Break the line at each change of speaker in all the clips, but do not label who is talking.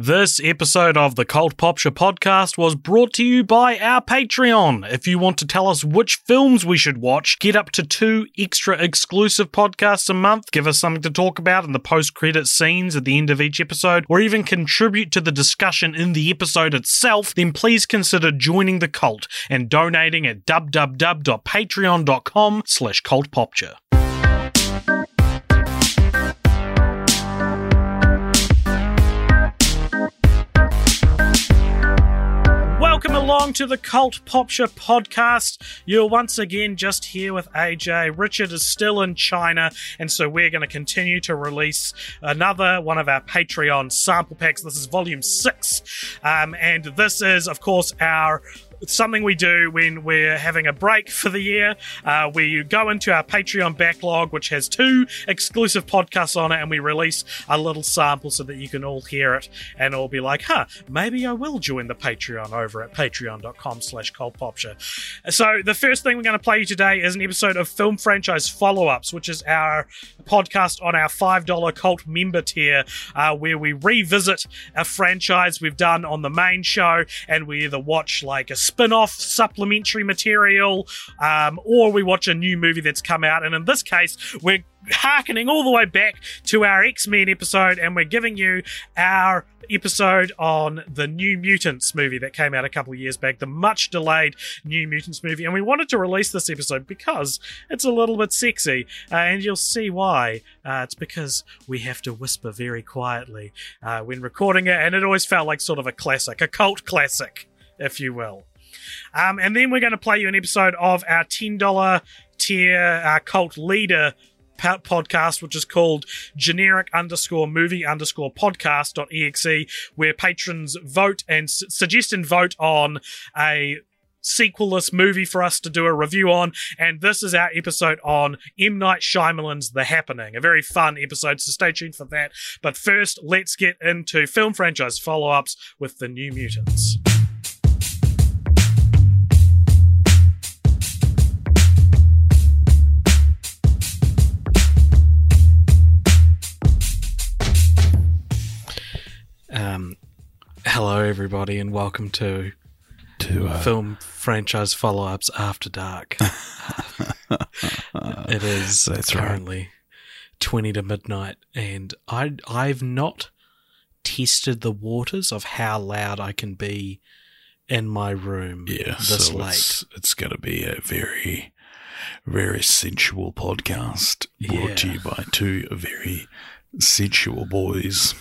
This episode of the Cult Popture podcast was brought to you by our Patreon. If you want to tell us which films we should watch, get up to two extra exclusive podcasts a month, give us something to talk about in the post credit scenes at the end of each episode, or even contribute to the discussion in the episode itself, then please consider joining the cult and donating at www.patreon.com slash cultpopture. Along to the Cult Popture podcast. You're once again just here with AJ. Richard is still in China, and so we're going to continue to release another one of our Patreon sample packs. This is volume six, um, and this is, of course, our it's something we do when we're having a break for the year. Uh, you go into our Patreon backlog, which has two exclusive podcasts on it, and we release a little sample so that you can all hear it and all be like, huh, maybe I will join the Patreon over at patreon.com slash cultpopture. So the first thing we're going to play you today is an episode of Film Franchise Follow-Ups, which is our podcast on our $5 cult member tier, uh, where we revisit a franchise we've done on the main show, and we either watch like a spin-off supplementary material, um, or we watch a new movie that's come out. And in this case, we're harkening all the way back to our X-Men episode, and we're giving you our episode on the New Mutants movie that came out a couple years back, the much delayed New Mutants movie. And we wanted to release this episode because it's a little bit sexy, uh, and you'll see why. Uh, it's because we have to whisper very quietly uh, when recording it, and it always felt like sort of a classic, a cult classic, if you will. Um, and then we're going to play you an episode of our $10 tier uh, cult leader podcast, which is called generic underscore movie underscore podcast.exe, where patrons vote and suggest and vote on a sequelless movie for us to do a review on, and this is our episode on M. Night Shyamalan's The Happening. A very fun episode, so stay tuned for that. But first, let's get into film franchise follow ups with The New Mutants. Hello, everybody, and welcome to
to uh,
film franchise follow ups after dark. it is
That's right.
currently twenty to midnight, and I I've not tested the waters of how loud I can be in my room
yeah,
this
so
late.
it's it's going to be a very very sensual podcast brought to you by two very sensual boys.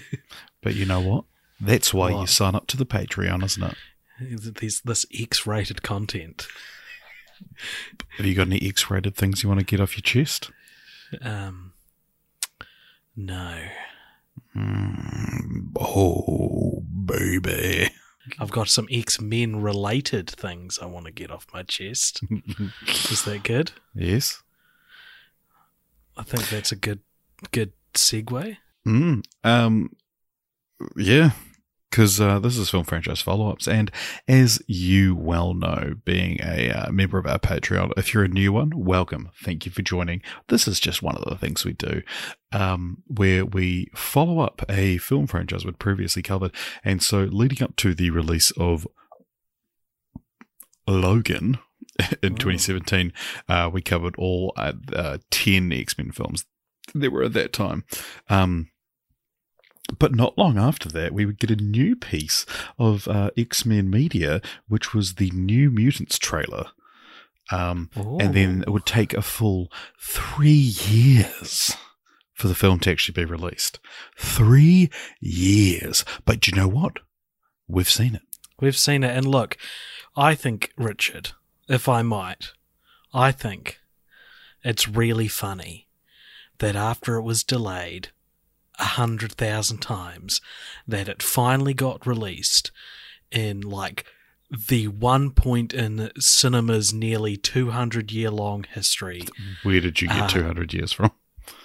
but you know what? That's why you sign up to the Patreon, isn't it?
There's this X-rated content.
Have you got any X-rated things you want to get off your chest?
Um, no,
Mm, oh, baby.
I've got some X-Men related things I want to get off my chest. Is that good?
yes.
I think that's a good good segue.
Mm, um, yeah, because uh, this is film franchise follow ups, and as you well know, being a uh, member of our Patreon, if you're a new one, welcome. Thank you for joining. This is just one of the things we do, um, where we follow up a film franchise we'd previously covered, and so leading up to the release of Logan. In
Oh.
2017, uh, we covered all uh, uh, 10 X Men films there were at that time. Um, but not long after that, we would get a new piece of uh, X Men media, which was the New Mutants trailer. Um, and then it would take a full three years for the film to actually be released. Three years. But do you know what? We've seen it.
We've seen it, and look, I think Richard, if I might, I think it's really funny that after it was delayed, a hundred thousand times that it finally got released in like the one point in cinema's nearly 200 year long history
Where did you get
Uh,
200 years from?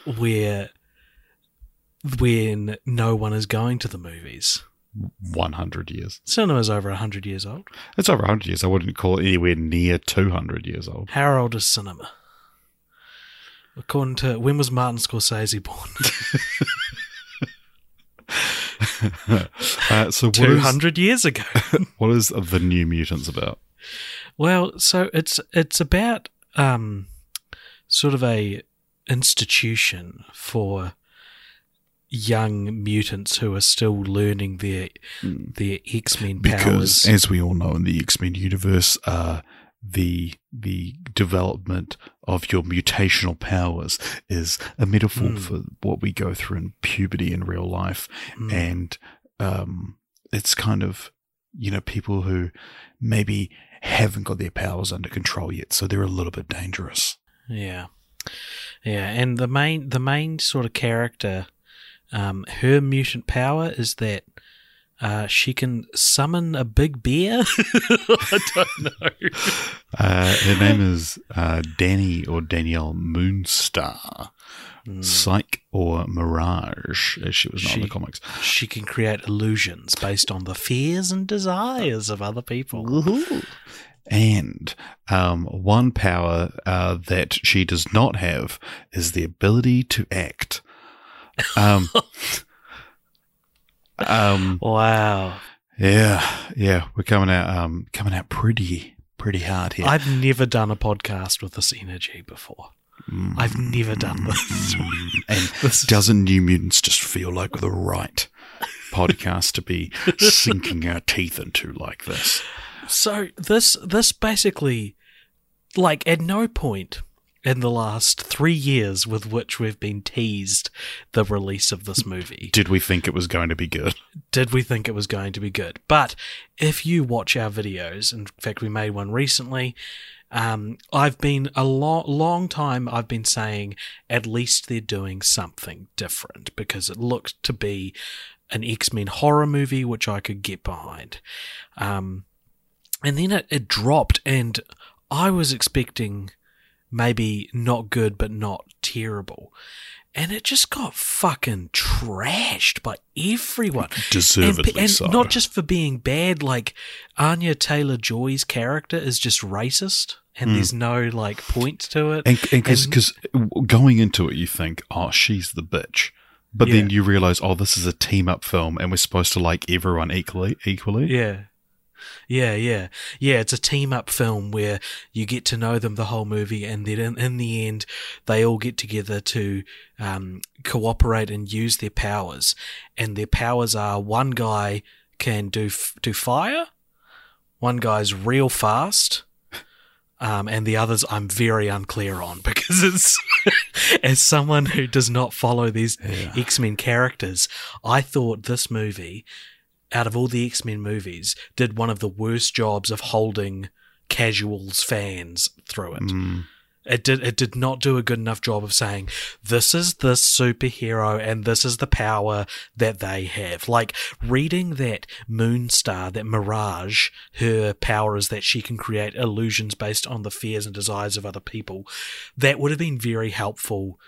where when no one is going to the movies.
100 years.
Cinema's over 100 years old.
It's over 100 years. I wouldn't call it anywhere near 200 years old.
How old is cinema? According to when was Martin Scorsese born?
uh, so
Two hundred years ago.
what is the New Mutants about?
Well, so it's it's about um, sort of a institution for young mutants who are still learning their their X Men powers.
Because, as we all know in the X Men universe, uh, the the development of your mutational powers is a metaphor
Mm.
for what we go through in puberty in real life,
Mm.
and um, it's kind of you know people who maybe haven't got their powers under control yet, so they're a little bit dangerous.
Yeah, yeah, and the main the main sort of character, um, her mutant power is that uh, she can summon a big bear. I don't know.
Uh, her name is uh, Danny or Danielle Moonstar,
Mm.
Psyche or Mirage, as she was known in the comics.
She can create illusions based on the fears and desires of other people.
And um, one power uh, that she does not have is the ability to act. Um, um,
Wow.
yeah, yeah, we're coming out, um, coming out pretty, pretty hard here.
I've never done a podcast with this energy before.
Mm.
I've never done this.
Mm. and
This
doesn't New Mutants just feel like the right podcast to be sinking our teeth into like this?
So this this basically like at no point in the last three years with which we've been teased the release of this movie
Did we think it was going to be good?
did we think it was going to be good. But if you watch our videos, in fact we made one recently, um, I've been a long, long time. I've been saying at least they're doing something different because it looked to be an X Men horror movie, which I could get behind. Um, and then it, it dropped, and I was expecting maybe not good, but not terrible. And it just got fucking trashed by everyone.
Deservedly
and, and
so.
not just for being bad, like Anya Taylor Joy's character is just racist and
Hmm.
there's no like point to it.
And because going into it, you think, oh, she's the bitch, but then you realize, oh, this is a team up film, and we're supposed to like everyone equally. Equally,
Yeah. Yeah, yeah. Yeah, it's a team up film where you get to know them the whole movie and then in, in the end they all get together to um, cooperate and use their powers. And their powers are one guy can do f- do fire, one guy's real fast, um, and the others I'm very unclear on because it's as someone who does not follow these
Yeah.
X Men characters, I thought this movie, out of all the X Men movies, did one of the worst jobs of holding casuals fans through it.
Mm.
It did it did not do a good enough job of saying this is this superhero and this is the power that they have. Like reading that Moonstar, that Mirage, her power is that she can create illusions based on the fears and desires of other people. That would have been very helpful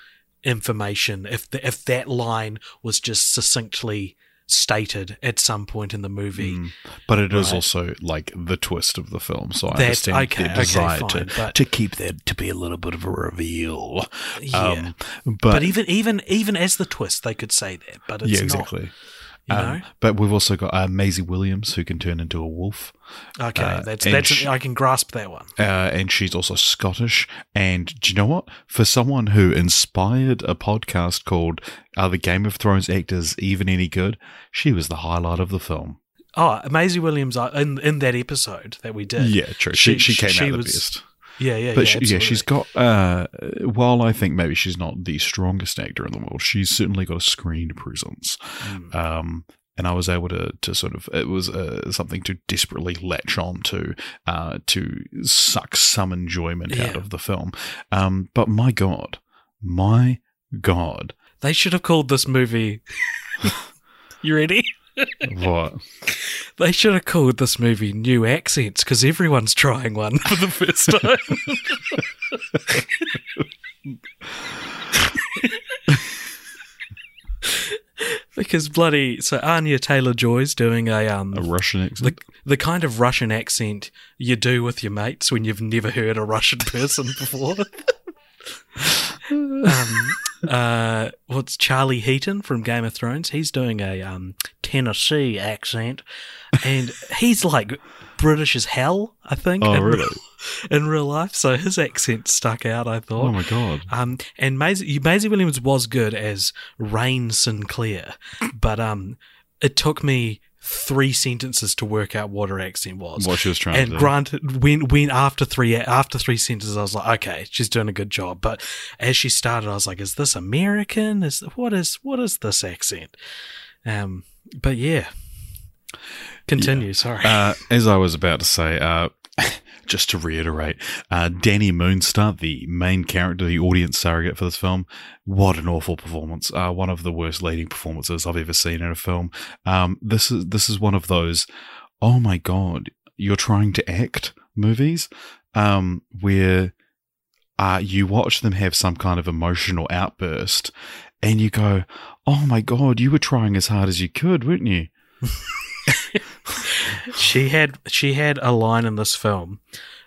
information if the, if that line was just succinctly stated at some point in the movie.
Mm. But it is
Right.
also like the twist of the film, so I understand
okay,
their
okay,
desire
fine,
to
but-
to keep that to be a little bit of a reveal.
Yeah.
Um,
but,
but,
even even even as the twist, they could say that. But it's
yeah,
not.
exactly.
You
Um,
know.
but we've also got uh, Maisie Williams, who can turn into a wolf.
Okay,
uh,
that's that's
sh-
I can grasp that one.
uh, and she's also Scottish. And do you know what? For someone who inspired a podcast called "Are the Game of Thrones actors even any good?" she was the highlight of the film.
Oh, Maisie Williams uh, in in that episode that we did.
Yeah, true. She
She-
she, came
she
out
was-
the best.
yeah, yeah.
But
yeah,
she, yeah. She's got. Uh, while I think maybe she's not the strongest actor in the world, she's certainly got a screen presence.
Mm.
Um, and I was able to to sort of it was uh, something to desperately latch on to uh, to suck some enjoyment out of the film. Um, but my God, my God,
They should have called this movie. you ready?
What?
They should have called this movie New Accents because everyone's trying one for the first time. because bloody so Anya Taylor Joy's doing a um
A Russian
the the kind of Russian accent you do with your mates when you've never heard a Russian person before. um, uh, what's Charlie Heaton from Game of Thrones? He's doing a um, Tennessee accent, and he's like British as hell. I think.
Oh,
in
really?
real- in real life, so his accent stuck out. I thought.
Oh my god.
Um, and Maisie, Maisie Williams was good as Rain Sinclair, but um, it took me three sentences to work out what her accent was.
What she was trying
and
to do.
granted, when when after three after three sentences, I was like, okay, she's doing a good job. But as she started, I was like, is this American? Is what is what is this accent? Um, but yeah, continue. Sorry.
Uh, as I was about to say, uh, just to reiterate, uh, Danny Moonstar, the main character, the audience surrogate for this film, what an awful performance! Uh, one of the worst leading performances I've ever seen in a film. Um, this is this is one of those, oh my god, you're trying to act movies, um, where uh, you watch them have some kind of emotional outburst, and you go, oh my god, you were trying as hard as you could, weren't you?
she had she had a line in this film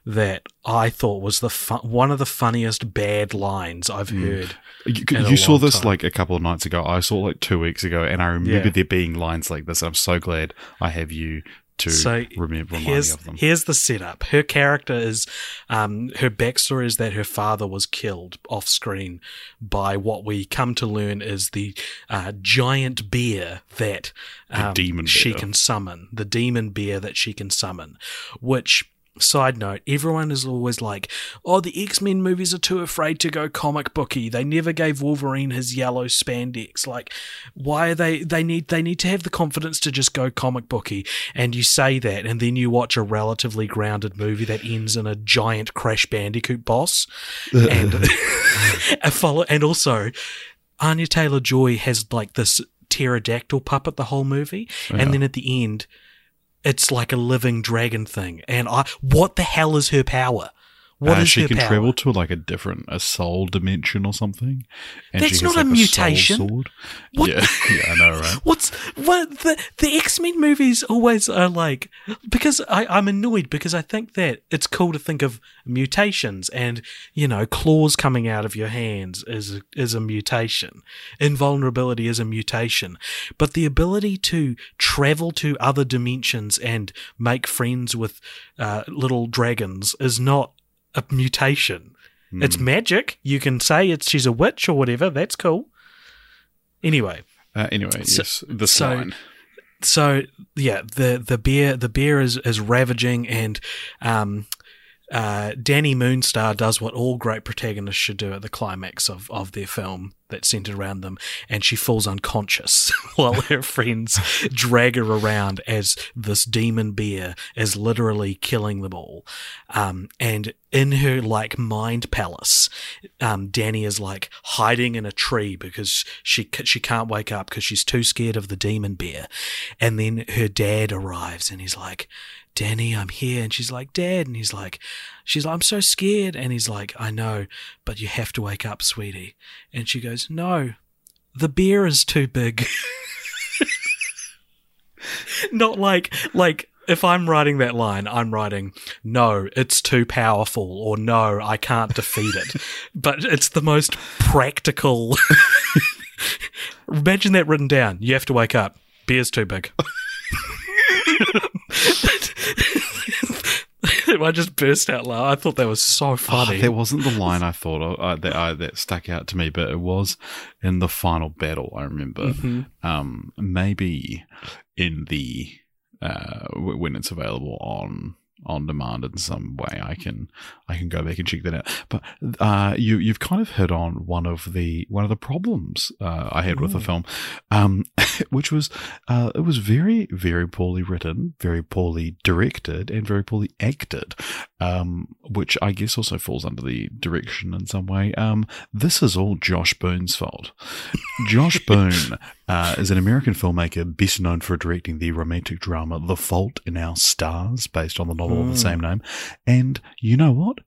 that I thought was the fun, one of the funniest bad lines I've
Hmm.
heard.
You, you saw this
time.
like a couple of nights ago. I saw it like two weeks ago, and I remember
Yeah.
there being lines like this. I'm so glad I have you to
So
remember
here's
of them.
here's the setup. Her character is um, her backstory is that her father was killed off screen by what we come to learn is the uh, giant bear that um,
demon
she
bear.
can summon. The demon bear that she can summon, which. Side note, everyone is always like, oh, the X Men movies are too afraid to go comic booky. They never gave Wolverine his yellow spandex. Like, why are they, they need, they need to have the confidence to just go comic booky. And you say that, and then you watch a relatively grounded movie that ends in a giant Crash Bandicoot boss. And, a follow, and also, Anya Taylor Joy has like this pterodactyl puppet the whole movie.
Oh, yeah.
And then at the end, it's like a living dragon thing. And I, what the hell is her power? What
Uh,
is
she can
power?
travel to like a different a soul dimension or something. And
That's
she has,
not a
like,
mutation. What
Yeah, yeah, I know, right?
What's what the the X Men movies always are like because I, I'm annoyed because I think that it's cool to think of mutations and you know claws coming out of your hands is a, is a mutation, invulnerability is a mutation, but the ability to travel to other dimensions and make friends with uh, little dragons is not a mutation. It's
Hmm.
magic. You can say it's she's a witch or whatever. That's cool. Anyway,
Uh, anyway,
So-
yes, this
so- so yeah, the the bear the bear is is ravaging, and um, uh, Danny Moonstar does what all great protagonists should do at the climax of of their film that's centered around them, and she falls unconscious while her friends drag her around as this demon bear is literally killing them all. Um, and in her like mind palace, um, Danny is like hiding in a tree because she she can't wake up because she's too scared of the demon bear. And then her dad arrives and he's like, Danny, I'm here. And she's like, Dad. And he's like, she's like, I'm so scared. And he's like, I know, but you have to wake up, sweetie. And she goes, No, the bear is too big. Not like, like, if I'm writing that line, I'm writing, no, it's too powerful, or no, I can't defeat it. but it's the most practical. Imagine that written down. You have to wake up. Beer's too big. I just burst out loud. I thought that was so
Oh,
funny.
that wasn't the line I thought of, uh, that uh, that stuck out to me, but it was in the final battle. I remember,
Mhm.
um, maybe in the uh, when it's available on on demand in some way. I can I can go back and check that out. But uh, you you've kind of hit on one of the one of the problems uh, I had with the film, um, which was uh, it was very very poorly written, very poorly directed, and very poorly acted. Um, which I guess also falls under the direction in some way. Um, this is all Josh Boone's fault. Josh Boone uh, is an American filmmaker best known for directing the romantic drama The Fault in Our Stars, based on the novel of the same name. And you know what?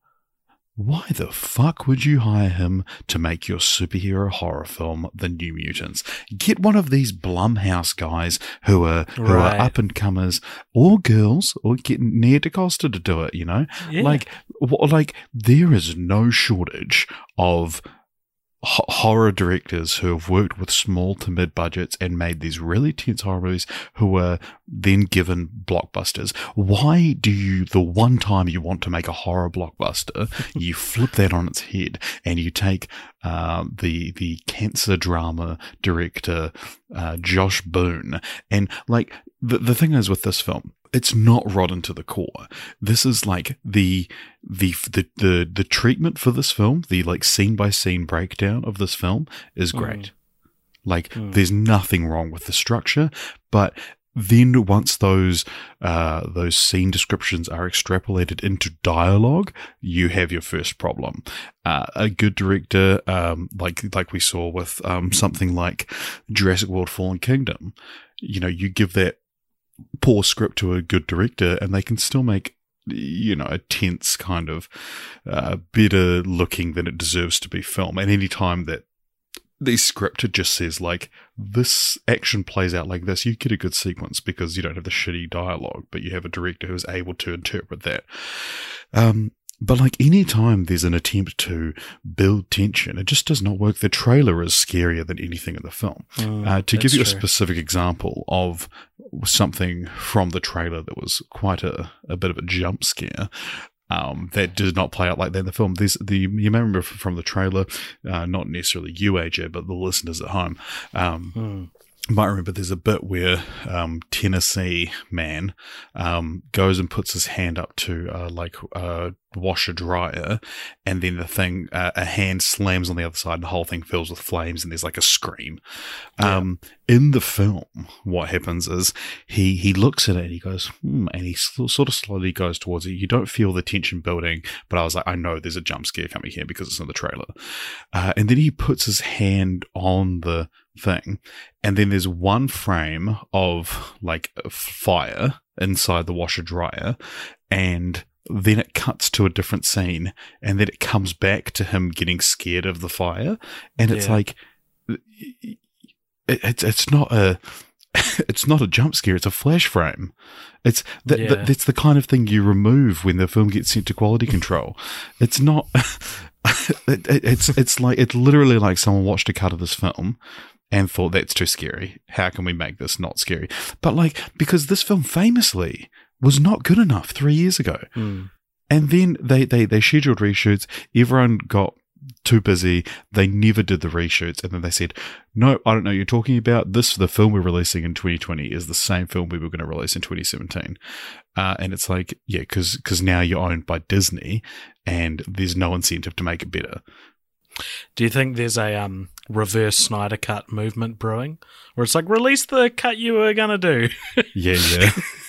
Why the fuck would you hire him to make your superhero horror film, The New Mutants? Get one of these Blumhouse guys who are who
Right.
are up and comers, or girls, or get Nia DaCosta to do it. You know,
Yeah.
like like there is no shortage of ho- horror directors who have worked with small to mid budgets and made these really tense horror movies who were then given blockbusters. Why do you, the one time you want to make a horror blockbuster, you flip that on its head and you take uh, the the cancer drama director uh, Josh Boone and like the the thing is with this film. It's not rotten to the core. This is like the the the the, the treatment for this film, the like scene by scene breakdown of this film is great. Like there's nothing wrong with the structure, but then once those uh, those scene descriptions are extrapolated into dialogue, you have your first problem. Uh, a good director, um, like like we saw with um, something like Jurassic World: Fallen Kingdom, you know, you give that poor script to a good director, and they can still make you know a tense kind of uh, better looking than it deserves to be film. And any time that the script just says like this action plays out like this, you get a good sequence because you don't have the shitty dialogue, but you have a director who is able to interpret that. Um, but like any time there's an attempt to build tension, it just does not work. The trailer is scarier than anything in the film. uh, to give you a
true.
specific example of something from the trailer that was quite a, a bit of a jump scare. Um, that did not play out like that in the film. There's the you may remember from the trailer, uh, not necessarily you, AJ, but the listeners at home. Um,
Hmm.
might remember there's a bit where um, Tennessee man um, goes and puts his hand up to uh, like a washer dryer, and then the thing uh, a hand slams on the other side, and the whole thing fills with flames, and there's like a scream. Um, in the film, what happens is he he looks at it and he goes, hmm, and he sl- sort of slowly goes towards it. You don't feel the tension building, but I was like, I know there's a jump scare coming here because it's in the trailer. Uh, and then he puts his hand on the thing, and then there's one frame of like fire inside the washer dryer, and then it cuts to a different scene, and then it comes back to him getting scared of the fire, and it's
Yeah.
like it, it's it's not a it's not a jump scare; it's a flash frame. It's that
Yeah.
that's the kind of thing you remove when the film gets sent to quality control. It's not. it, it, it's it's like it's literally like someone watched a cut of this film and thought that's too scary. How can we make this not scary? But like because this film famously was not good enough three years ago,
Hmm.
and then they they they scheduled reshoots. Everyone got too busy. They never did the reshoots, and then they said, "No, I don't know. what You're talking about this. The film we're releasing in 2020 is the same film we were going to release in 2017." Uh, and it's like, yeah, because now you're owned by Disney, and there's no incentive to make it better.
Do you think there's a um, reverse Snyder cut movement brewing, where it's like release the cut you were gonna do?
Yeah, yeah.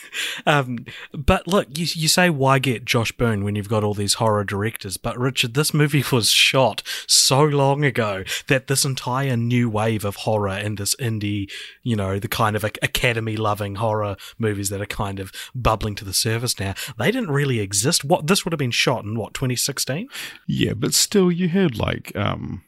Um, but look, you, you say why get Josh Boone when you've got all these horror directors? But Richard, this movie was shot so long ago that this entire new wave of horror and this indie, you know, the kind of academy loving horror movies that are kind of bubbling to the surface now, they didn't really exist. What this would have been shot in what 2016?
Yeah, but still, you had like um,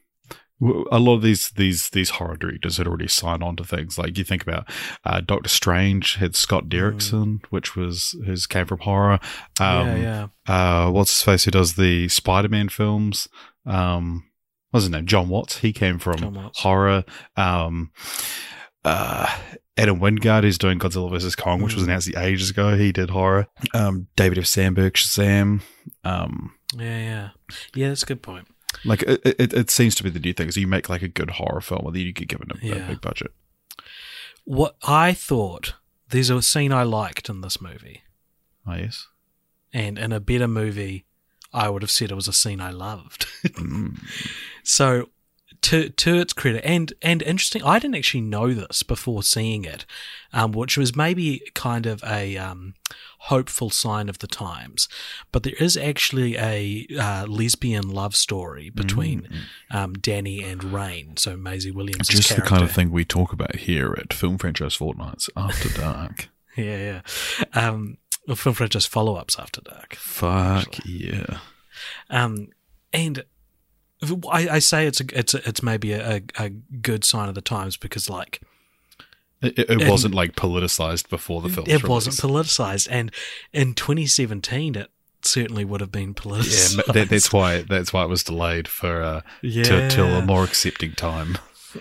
a lot of these these these horror directors had already signed on to things. Like you think about uh, Doctor Strange had Scott Derrickson, which was his came from horror. Um,
yeah, yeah.
Uh, what's his face? Who does the Spider Man films? Um, what's his name? John Watts. He came from horror. Um, uh, Adam Wingard, who's doing Godzilla vs Kong, which was
Mm.
announced ages ago. He did horror. Um, David F. Sandberg, Shazam. Um,
Yeah, yeah. Yeah, that's a good point.
Like it, it, it seems to be the new thing. So you make like a good horror film, and then you get given a, a big budget.
What I thought, there's a scene I liked in this movie.
Oh yes.
and in a better movie, I would have said it was a scene I loved.
Mm.
So to to its credit, and and interesting, I didn't actually know this before seeing it, um, which was maybe kind of a um, hopeful sign of the times. But there is actually a uh, lesbian love story between um, Danny and Rain. So Maisie Williams,
Just the kind of thing we talk about here at Film Franchise Fortnights After Dark.
Yeah, yeah. Um, well, film franchise follow ups after dark.
Fuck yeah.
Um, and I, I say it's a, it's a, it's maybe a, a good sign of the times because like
It, it wasn't like politicized before the film.
it wasn't politicized, and in 2017 it certainly would have been politicized.
ma- that, that's why that's why it was delayed for uh,
yeah.
to, till a more accepting time.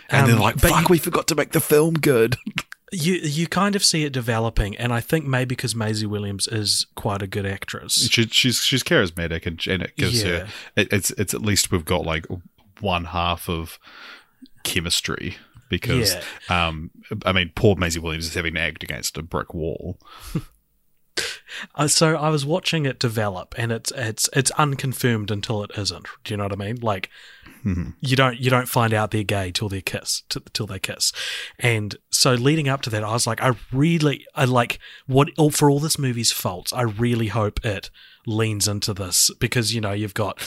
And
Um,
they're like, "Fuck,
you-
we forgot to make the film good."
you you kind of see it developing, and I think maybe because Maisie Williams is quite a good actress.
She, she's she's charismatic, and, and it gives
Yeah.
her. It, it's it's at least we've got like one half of chemistry because, um, I mean, poor Maisie Williams is having to act against a brick wall.
Uh, so I was watching it develop, and it's it's it's unconfirmed until it isn't. Do you know what I mean? Like
Mhm.
you don't you don't find out they're gay till they kiss t- till they kiss, and so leading up to that, I was like, I really I like what for all this movie's faults. I really hope it leans into this because you know you've got.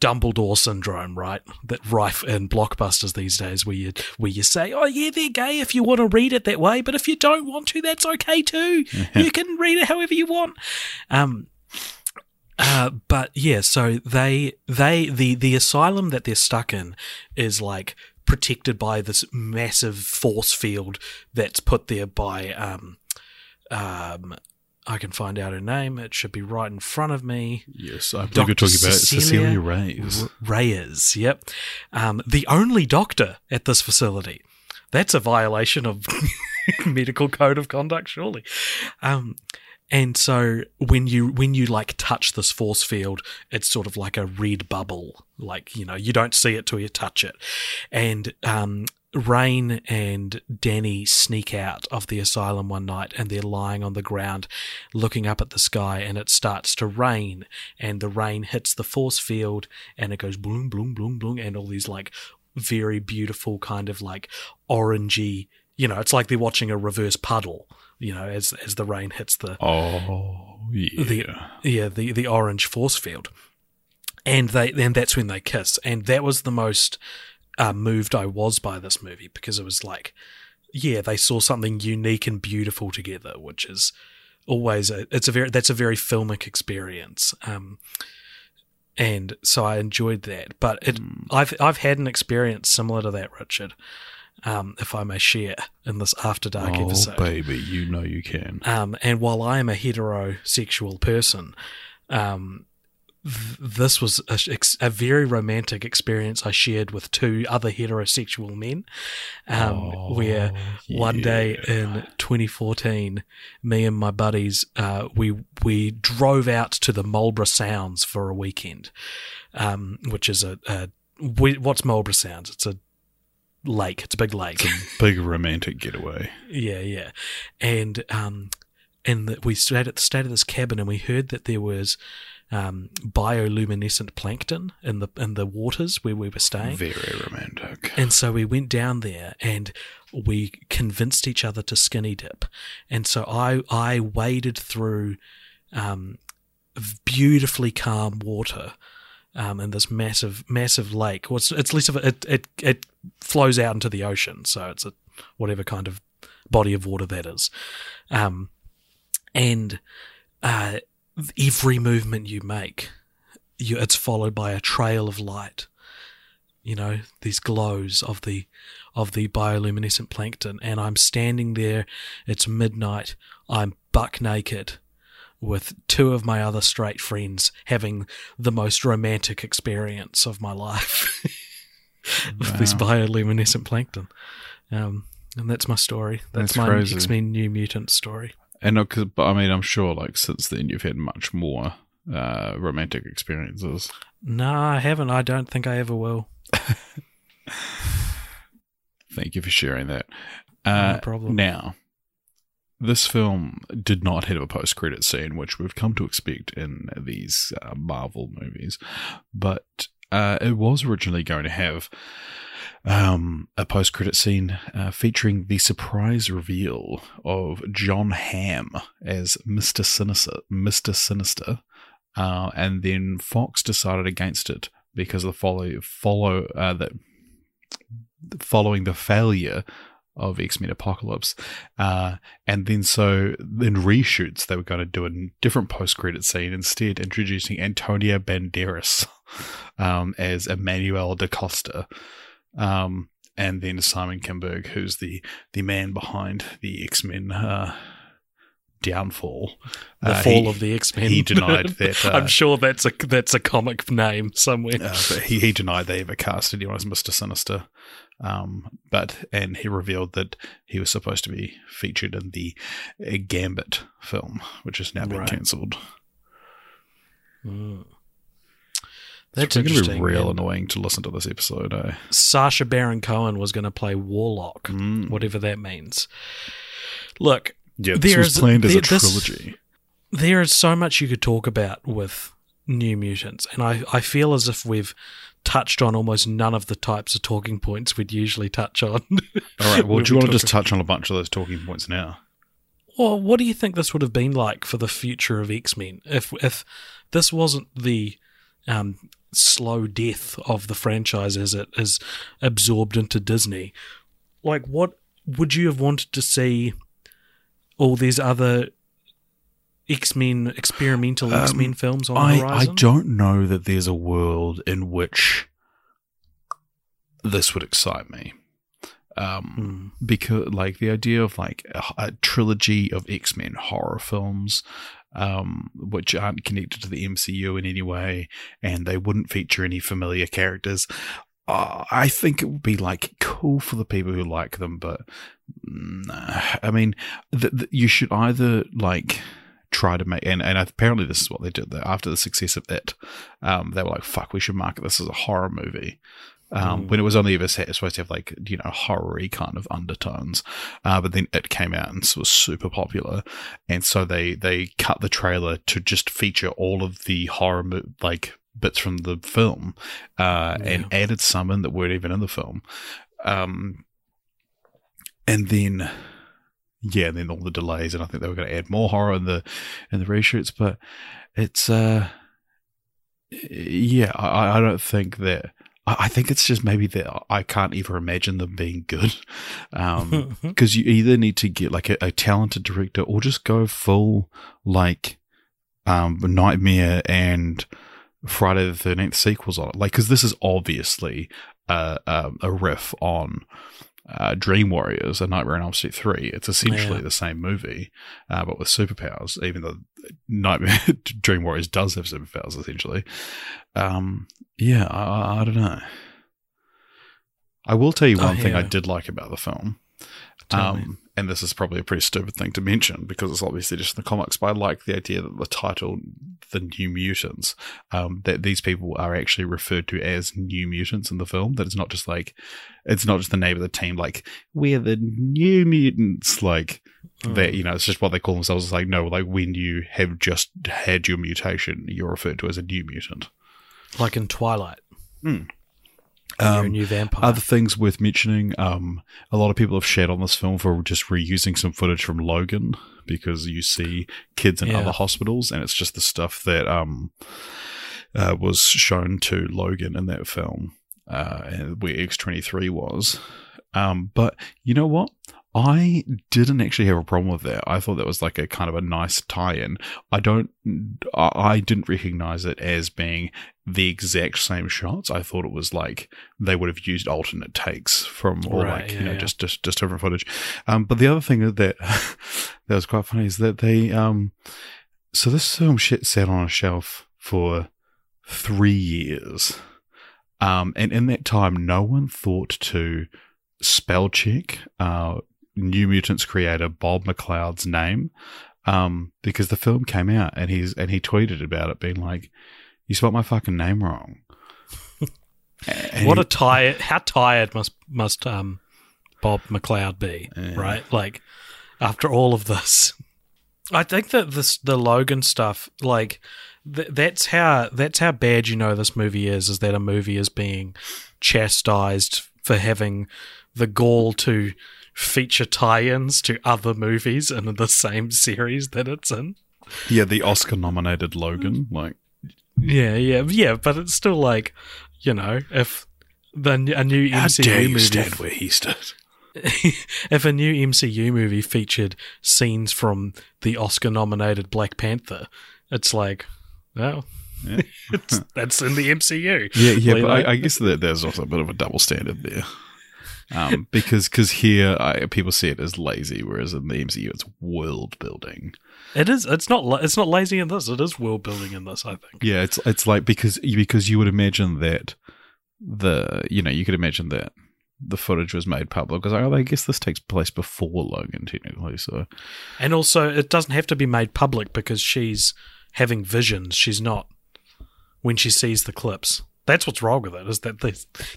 Dumbledore syndrome, right? That rife in blockbusters these days, where you where you say, "Oh yeah, they're gay if you want to read it that way, but if you don't want to, that's okay too. you can read it however you want." Um, uh, but yeah, so they they the the asylum that they're stuck in is like protected by this massive force field that's put there by um um I can find out her name. It should be right in front of me.
Yes, I believe
Dr.
you're talking about
Cecilia
Cecilia Reyes.
R- Reyes, yep. Um, the only doctor at this facility. That's a violation of medical code of conduct, surely. Um, and so when you when you like touch this force field, it's sort of like a red bubble. Like you know, you don't see it till you touch it. And um, Rain and Danny sneak out of the asylum one night, and they're lying on the ground, looking up at the sky, and it starts to rain, and the rain hits the force field, and it goes bloom, bloom, bloom, bloom, and all these like very beautiful kind of like orangey. You know, it's like they're watching a reverse puddle. You know, as as the rain hits the
Oh yeah.
the yeah the the orange force field, and they and that's when they kiss, and that was the most uh, moved I was by this movie because it was like, yeah, they saw something unique and beautiful together, which is always a it's a very that's a very filmic experience. Um, and so I enjoyed that, but it I've I've had an experience similar to that, Richard. Um, if I may share in this after dark
oh
episode.
baby, you know you can.
Um, and while I am a heterosexual person, um, th- this was a, a very romantic experience I shared with two other heterosexual men. Um,
Oh,
where one day in 2014, me and my buddies, uh, we we drove out to the Marlborough Sounds for a weekend, um, which is a, a we, what's Marlborough Sounds? It's a lake. It's a big lake.
It's a Big romantic getaway.
Yeah, yeah, and um, and that we stayed at the stayed at this cabin, and we heard that there was um, bioluminescent plankton in the in the waters where we were staying,
Very romantic.
and so we went down there and we convinced each other to skinny dip, and so I I waded through um, beautifully calm water. Um, in this massive, massive lake. Well, it's, it's less of a, it, it, it flows out into the ocean. So it's a, whatever kind of body of water that is. Um, and, uh, every movement you make, you, it's followed by a trail of light. You know, these glows of the, of the bioluminescent plankton. And I'm standing there. It's midnight. I'm buck naked with two of my other straight friends having the most romantic experience of my life with this bioluminescent plankton. Um, and that's my story. That's,
That's
my. X Men New Mutant story.
And uh, 'cause- but I mean, I'm sure like since then you've had much more uh, romantic experiences.
No, I haven't. I don't think I ever will.
Thank you for sharing that. Uh,
No problem.
Now, this film did not have a post-credit scene, which we've come to expect in these uh, Marvel movies, but uh, it was originally going to have um, a post-credit scene uh, featuring the surprise reveal of John Hamm as Mister Sinister. Mister Sinister, uh, and then Fox decided against it because of the follow follow uh, that following the failure of X Men Apocalypse. Uh, and then so in reshoots, they were going to do a different post credit scene instead, introducing Antonio Banderas um, as Emmanuel da Costa. Um, and then Simon Kinberg, who's the, the man behind the X Men uh, downfall.
The
Uh,
fall
he-
of the X Men.
He denied that. Uh,
I'm sure that's a that's a comic name somewhere.
uh, but he, he denied they ever cast anyone as Mister Sinister. Um, but and he revealed that he was supposed to be featured in the uh, Gambit film, which has now been
Right.
cancelled.
Mm. That's
it's going to be real
And
annoying to listen to this episode. Eh?
Sacha Baron Cohen was going to play Warlock,
Mm.
whatever that means. Look,
Yeah, this was planned as a
there- this-
trilogy.
there is so much you could talk about with New Mutants, and I, I feel as if we've touched on almost none of the types of talking points we'd usually touch on.
All right. Well, do you want to just touch on a bunch of those talking points now?
Well, what do you think this would have been like for the future of X Men if if this wasn't the um, slow death of the franchise as it is absorbed into Disney? Like, what would you have wanted to see? All these other X Men experimental
Um,
X Men films on the
I, I don't know that there's a world in which this would excite me. Um,
Hmm.
because like the idea of like a, a trilogy of X Men horror films, um, which aren't connected to the MCU in any way, and they wouldn't feature any familiar characters. Uh, I think it would be like cool for the people who like them, but nah, I mean, th- th- you should either like try to make and, and apparently this is what they did after the success of it um they were like fuck we should market this as a horror movie. Um,
Mm.
when it was only ever set, supposed to have like you know horror kind of undertones, uh, but then it came out and was super popular, and so they they cut the trailer to just feature all of the horror mo- like bits from the film, uh, and added some in that weren't even in the film, um, and then yeah, and then all the delays, and I think they were going to add more horror in the in the reshoots, but it's uh, yeah, I, I don't think that. I think it's just maybe that I can't even imagine them being good. Um, because you either need to get like a, a talented director or just go full like um nightmare and friday the 13th sequels on it like because this is obviously uh, um, a riff on uh, dream warriors and nightmare on elm street 3 it's essentially
Yeah.
the same movie uh, but with superpowers even though nightmare dream warriors does have superpowers essentially. Um yeah i, I- don't know. I will tell you
Oh,
one thing i did like about the film. Um, and this is probably a pretty stupid thing to mention because it's obviously just in the comics, but I like the idea that the title, The New Mutants, um, that these people are actually referred to as New Mutants in the film. That it's not just like, it's not just the name of the team, like, we're the New Mutants, like, that, you know, it's just what they call themselves. It's like, no, like, when you have just had your mutation, you're referred to as a New Mutant.
like in Twilight.
Hmm.
When you're a
Um,
new vampire.
Other things worth mentioning, um, a lot of people have shat on this film for just reusing some footage from Logan because you see kids in
Yeah.
other hospitals, and it's just the stuff that um, uh, was shown to Logan in that film, uh, and where X twenty three was. Um, but you know what? I didn't actually have a problem with that. I thought that was like a kind of a nice tie-in. I don't, I I didn't recognize it as being the exact same shots. I thought it was like they would have used alternate takes from, or
Right,
like
yeah,
you know,
yeah.
just just just different footage. Um, but the other thing that that was quite funny is that they, um, so this film shit sat on a shelf for three years. Um, and in that time, no one thought to spell check uh, New Mutants creator Bob McLeod's name um, because the film came out and he's and he tweeted about it, being like, "You spelled my fucking name wrong."
What
he-
a tired how tired must must um Bob McLeod be,
Yeah.
right? Like after all of this. I think that this the Logan stuff, like th- that's how that's how bad you know this movie is. Is that a movie is being chastised for having the gall to feature tie-ins to other movies in the same series that it's in.
Yeah, the Oscar nominated Logan. Mm. Like,
Yeah, yeah, yeah, but it's still like, you know, if the a new MCU movie stand
where he stood?
if a new MCU movie featured scenes from the Oscar nominated Black Panther, it's like, well,
Yeah.
it's, that's in the MCU.
Yeah, yeah,
Well,
but I, I guess that there's also a bit of a double standard there. Um, because cause here I, people see it as lazy, whereas in the MCU it's world building.
It is. It's not. It's not lazy in this. It is world building in this. I think.
Yeah, it's it's like because because you would imagine that the you know you could imagine that the footage was made public because oh, I guess this takes place before Logan technically. So
And also, it doesn't have to be made public because she's having visions. She's not when she sees the clips. That's what's wrong with it. Is that the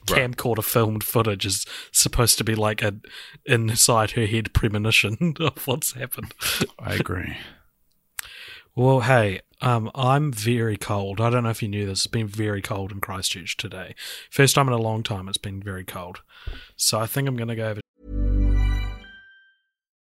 camcorder filmed footage is supposed to be like an inside her head premonition of what's happened.
I agree.
Well, hey, um, I'm very cold. I don't know if you knew this. It's been very cold in Christchurch today. First time in a long time. It's been very cold. So I think I'm going to go over.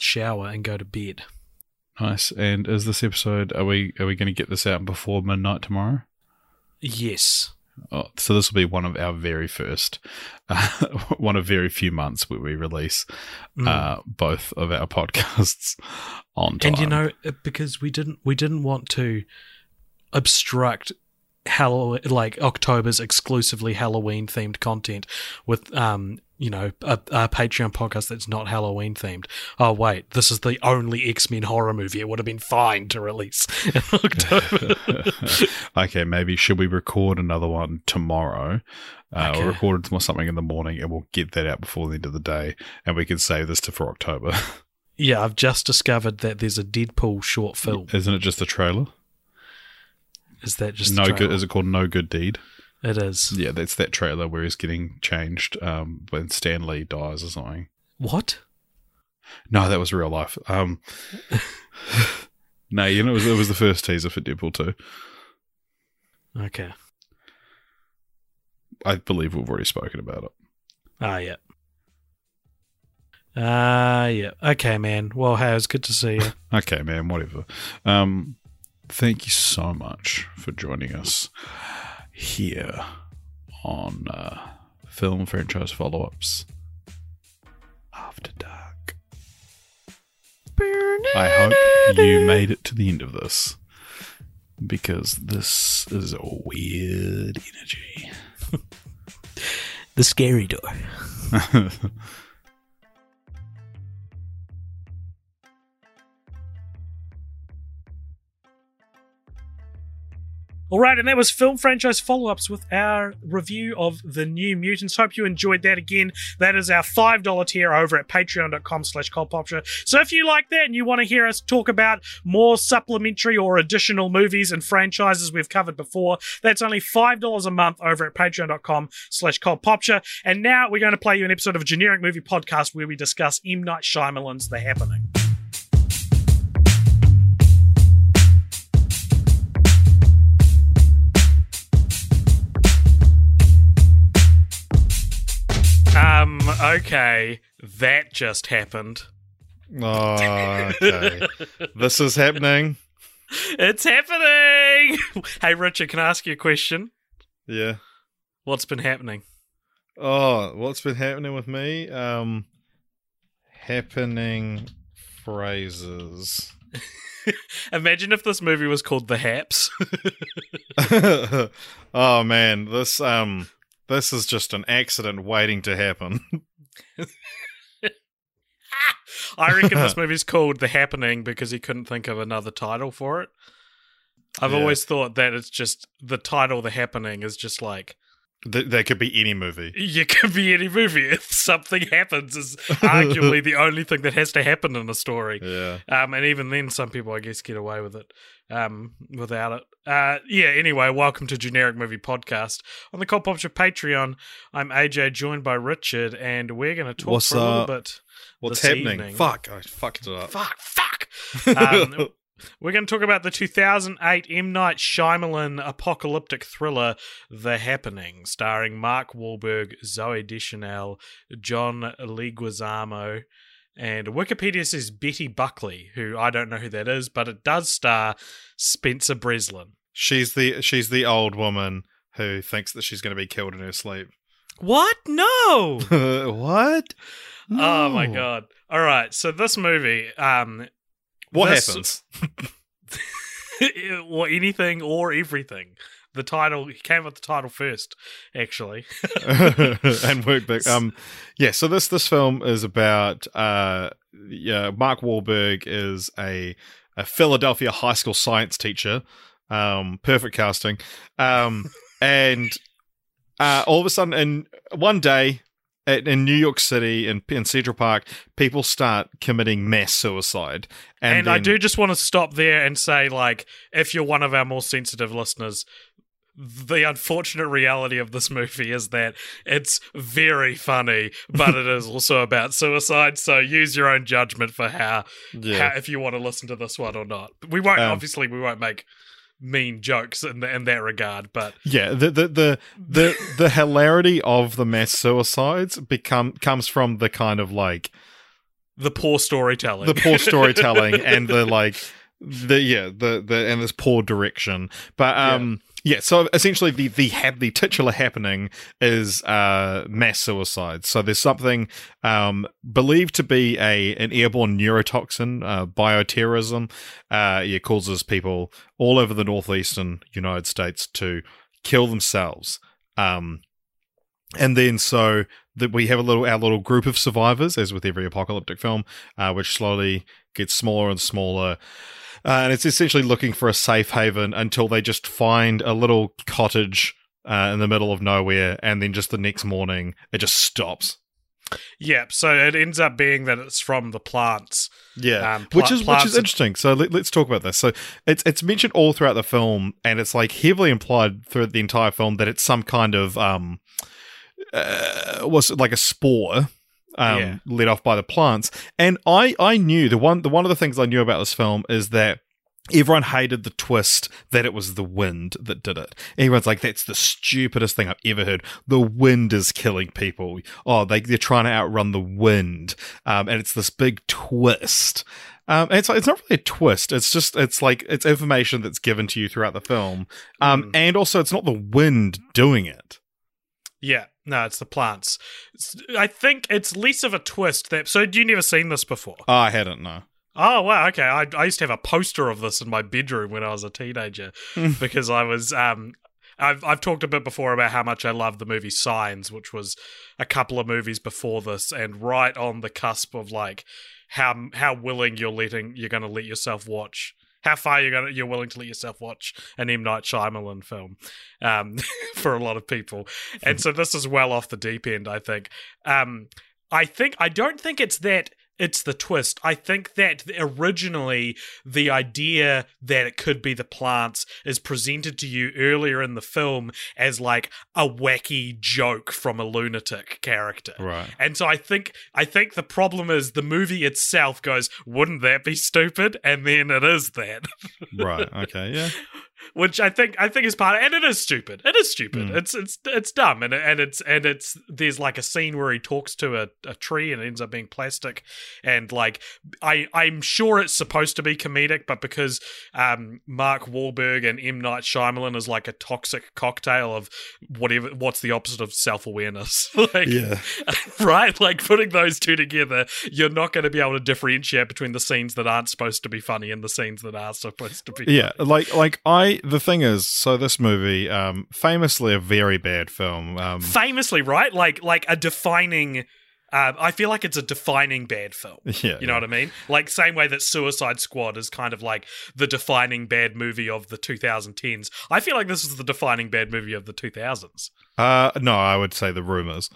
Shower and go to bed.
Nice. And is this episode are we are we going to get this out before midnight tomorrow?
Yes.
Oh, so this will be one of our very first, uh, one of very few months where we release uh, both of our podcasts on time.
And you know, because we didn't we didn't want to obstruct Halloween like October's exclusively Halloween themed content with um you know a, a Patreon podcast that's not Halloween themed. Oh wait, this is the only X Men horror movie. It would have been fine to release in October.
okay, maybe should we record another one tomorrow? Uh,
Okay.
Or record something in the morning, and we'll get that out before the end of the day, and we can save this to for October.
yeah, I've just discovered that there's a Deadpool short film.
Isn't it just a trailer?
Is that just
no good. Is it called No Good Deed?
It is.
Yeah, that's that trailer where he's getting changed um, when Stan Lee dies or something.
What?
No, that was real life. Um, no, you know, it was, it was the first teaser for Deadpool 2.
Okay.
I believe we've already spoken about it.
Ah, yeah. Ah, yeah. Okay, man. Well, hey, was good to see you.
Okay, man, whatever. Um, thank you so much for joining us here on uh, Film Franchise Follow Ups After Dark. I hope you made it to the end of this because this is a weird energy.
the scary door. All right, and that was film franchise follow ups with our review of the New Mutants. Hope you enjoyed that. Again, that is our five dollar tier over at patreon.com slash cultpopture. So if you like that and you want to hear us talk about more supplementary or additional movies and franchises we've covered before, that's only five dollars a month over at patreon.com slash cultpopture. And now we're going to play you an episode of a Generic Movie Podcast where we discuss M Night Shyamalan's The Happening. Um, okay. That just happened.
Oh, okay. this is happening.
It's happening! hey, Richard, can I ask you a question?
Yeah.
What's been happening?
Oh, what's been happening with me? Um, happening phrases.
Imagine if this movie was called The Haps.
oh man, this um, this is just an accident waiting to happen.
I reckon this movie's called The Happening because he couldn't think of another title for it. I've
Yeah.
always thought that it's just the title The Happening is just like
Th- that could be any movie.
you could be any movie. If something happens is arguably the only thing that has to happen in a story.
Yeah.
Um, and even then, some people, I guess, get away with it um, without it. Uh, yeah, anyway, welcome to Generic Movie Podcast. On the Cult Popture Patreon, I'm AJ, joined by Richard, and we're going to talk
What's
for a little bit.
What's happening?
evening.
Fuck, I fucked it up.
Fuck, fuck. Um, we're going to talk about the 2008 M. Night Shyamalan apocalyptic thriller, The Happening, starring Mark Wahlberg, Zooey Deschanel, John Leguizamo, and Wikipedia says Betty Buckley, who I don't know who that is, but it does star Spencer Breslin.
she's the she's the old woman who thinks that she's going to be killed in her sleep.
What? No!
what?
Oh my god. All right, so this movie, um,
What
This-
happens?
or anything or everything. The title he came with the title first, actually.
and worked back. Um, yeah. So this this film is about uh, yeah. Mark Wahlberg is a a Philadelphia high school science teacher. Um, perfect casting. Um, and uh, all of a sudden, in one day. In New York City in, in Central Park, people start committing mass suicide, and,
And, I do just want to stop there and say, like, if you're one of our more sensitive listeners, the unfortunate reality of this movie is that it's very funny, but it is also about suicide. So use your own judgment for how,
Yeah.
how if you want to listen to this one or not. We won't
Um,
obviously we won't make mean jokes in, the, in that regard, but
Yeah, the the the the, the hilarity of the mass suicides become comes from the kind of like
the poor storytelling,
the poor storytelling and the like the yeah the the and this poor direction. But um yeah, so essentially the the the titular happening is uh mass suicide. So there's something um believed to be a an airborne neurotoxin, uh bioterrorism, uh yeah, causes people all over the northeastern United States to kill themselves. Um and then so that we have a little our little group of survivors, as with every apocalyptic film, uh, which slowly gets smaller and smaller. Uh, and it's essentially looking for a safe haven until they just find a little cottage uh, in the middle of nowhere, and then just the next morning it just stops.
yeah. So it ends up being that it's from the plants.
Yeah,
Um, pla-
which is which is interesting. So let, us talk about this. So it's it's mentioned all throughout the film, and it's like heavily implied throughout the entire film that it's some kind of um, uh, was like a spore. Um,
Yeah.
let off by the plants, and I I knew the one the one of the things I knew about this film is that everyone hated the twist that it was the wind that did it. Everyone's like, that's the stupidest thing I've ever heard. The wind is killing people. Oh, they, they're trying to outrun the wind. Um, and it's this big twist. Um, and it's, it's not really a twist. It's just, it's like, it's information that's given to you throughout the film. Um,
Mm.
and also it's not the wind doing it.
Yeah, no, it's the plants. It's- I think it's less of a twist. That so you never seen this before?
Oh, I hadn't, no.
Oh wow, okay. I, I used to have a poster of this in my bedroom when I was a teenager because I was um I've I've talked a bit before about how much I love the movie Signs, which was a couple of movies before this and right on the cusp of like how how willing you're letting you're going to let yourself watch how far you're gonna you're willing to let yourself watch an M Night Shyamalan film um, for a lot of people, and so this is well off the deep end. I think. Um, I think I don't think it's that it's the twist. I think that originally the idea that it could be the plants is presented to you earlier in the film as like a wacky joke from a lunatic character.
Right.
And so I think I think the problem is the movie itself goes, wouldn't that be stupid? And then it is that.
Right. Okay. Yeah.
Which I think I think is part of, and it is stupid. It is stupid.
Mm.
It's it's it's dumb, and and it's and it's there's like a scene where he talks to a, a tree and it ends up being plastic, and like I I'm sure it's supposed to be comedic, but because um Mark Wahlberg and M Night Shyamalan is like a toxic cocktail of whatever what's the opposite of self awareness, like
Yeah.
right? Like putting those two together, you're not going to be able to differentiate between the scenes that aren't supposed to be funny and the scenes that are supposed to be.
Yeah, like like I the thing is, so this movie, um, famously a very bad film. Um,
famously right like like a defining Um, I feel like it's a defining bad film.
Yeah,
You know what I mean? Like same way that Suicide Squad is kind of like the defining bad movie of the 2010s. I feel like this is the defining bad movie of the 2000s.
Uh, no, I would say the rumors.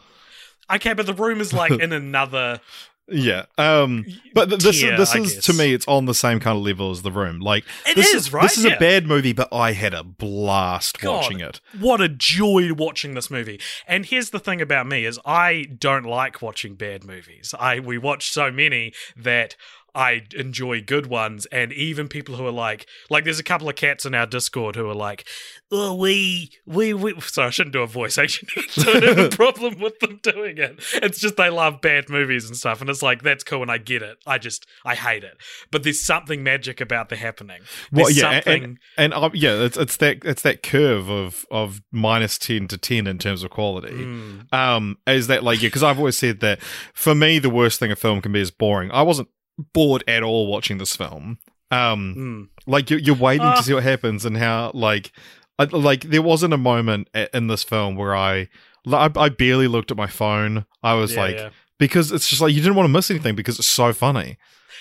Okay, but the room is like in another.
Yeah. Um but th- this
tier,
this
I
is
guess.
to me it's on the same kind of level as The Room. Like
It
this
is, right?
This is
Yeah.
a bad movie, but I had a blast
God,
watching it.
What a joy watching this movie. And here's the thing about me is I don't like watching bad movies. I we watch so many that I enjoy good ones and even people who are like like there's a couple of cats in our Discord who are like, Oh we we we sorry, I shouldn't do a voice actually. I don't have a problem with them doing it. It's just they love bad movies and stuff, and it's like that's cool and I get it. I just I hate it. But there's something magic about the happening.
Well,
There's
yeah, and-
something
and, and uh, yeah, it's it's that it's that curve of of minus ten to ten in terms of quality.
Mm.
Um, is that like yeah? Because I've always said that for me, the worst thing a film can be is boring. I wasn't bored at all watching this film. Um,
Mm.
like you're, you're waiting
Ah.
to see what happens and how like I, like there wasn't a moment in this film where I I, I barely looked at my phone. I was
Yeah,
like
yeah.
because it's just like you didn't want to miss anything because it's so funny.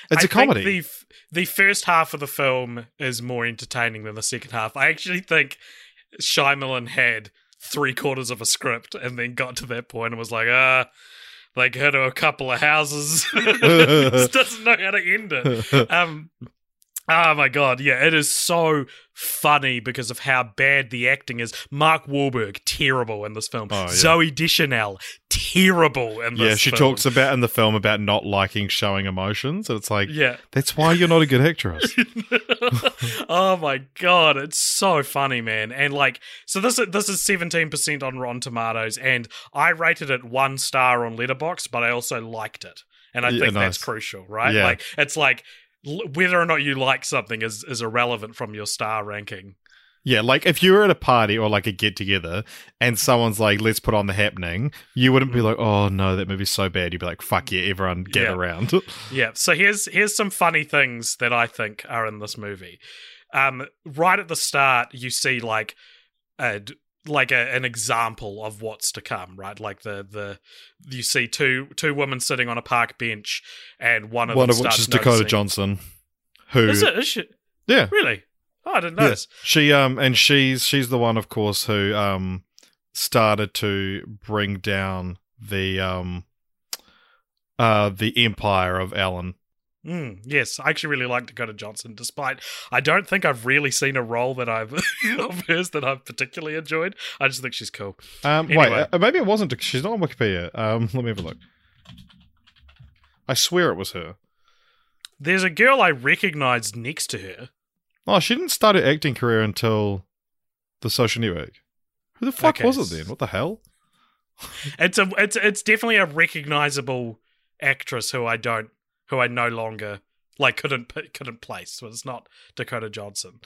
It's
I
a comedy.
Think the f- the first half of the film is more entertaining than the second half. I actually think Shyamalan had three quarters of a script and then got to that point and was like, ah. They go to a couple of houses. Just doesn't know how to end it. Um, oh my god, yeah, it is so funny because of how bad the acting is. Mark Wahlberg, terrible in this film.
Oh, yeah.
Zooey Deschanel, terrible in this.
yeah, she
film.
talks about in the film about not liking showing emotions, and it's like
Yeah.
that's why you're not a good actress.
oh my god, it's so funny, man. And like, so this is this is seventeen percent on Rotten Tomatoes, and I rated it one star on Letterboxd, but I also liked it, and I
Yeah,
think
nice.
that's crucial, right?
Yeah.
Like, it's like whether or not you like something is is irrelevant from your star ranking.
Yeah, like if you were at a party or like a get together and someone's like, let's put on the happening, you wouldn't be like, oh no, that movie's so bad. You'd be like, fuck yeah, everyone get
Yeah.
around.
Yeah. So here's here's some funny things that I think are in this movie. Um, right at the start, you see like a like a, an example of what's to come. Right, like the the you see two two women sitting on a park bench, and one of
One
them
of which is Dakota Johnson, who
Is it? Is she
yeah,
really? Oh, I didn't
yeah.
notice.
she um and she's she's the one, of course, who um started to bring down the um uh the empire of Alan.
Mm, yes, I actually really like Dakota Johnson. Despite I don't think I've really seen a role that I've of hers that I've particularly enjoyed. I just think she's cool.
Um,
Anyway.
wait, uh, maybe it wasn't. She's not on Wikipedia. Um, let me have a look. I swear it was her.
There's a girl I recognized next to her.
Oh, she didn't start her acting career until the Social Network. Who the fuck
Okay,
was it then? What the hell?
It's a it's it's definitely a recognizable actress who I don't who I no longer like couldn't couldn't place. So it's not Dakota Johnson.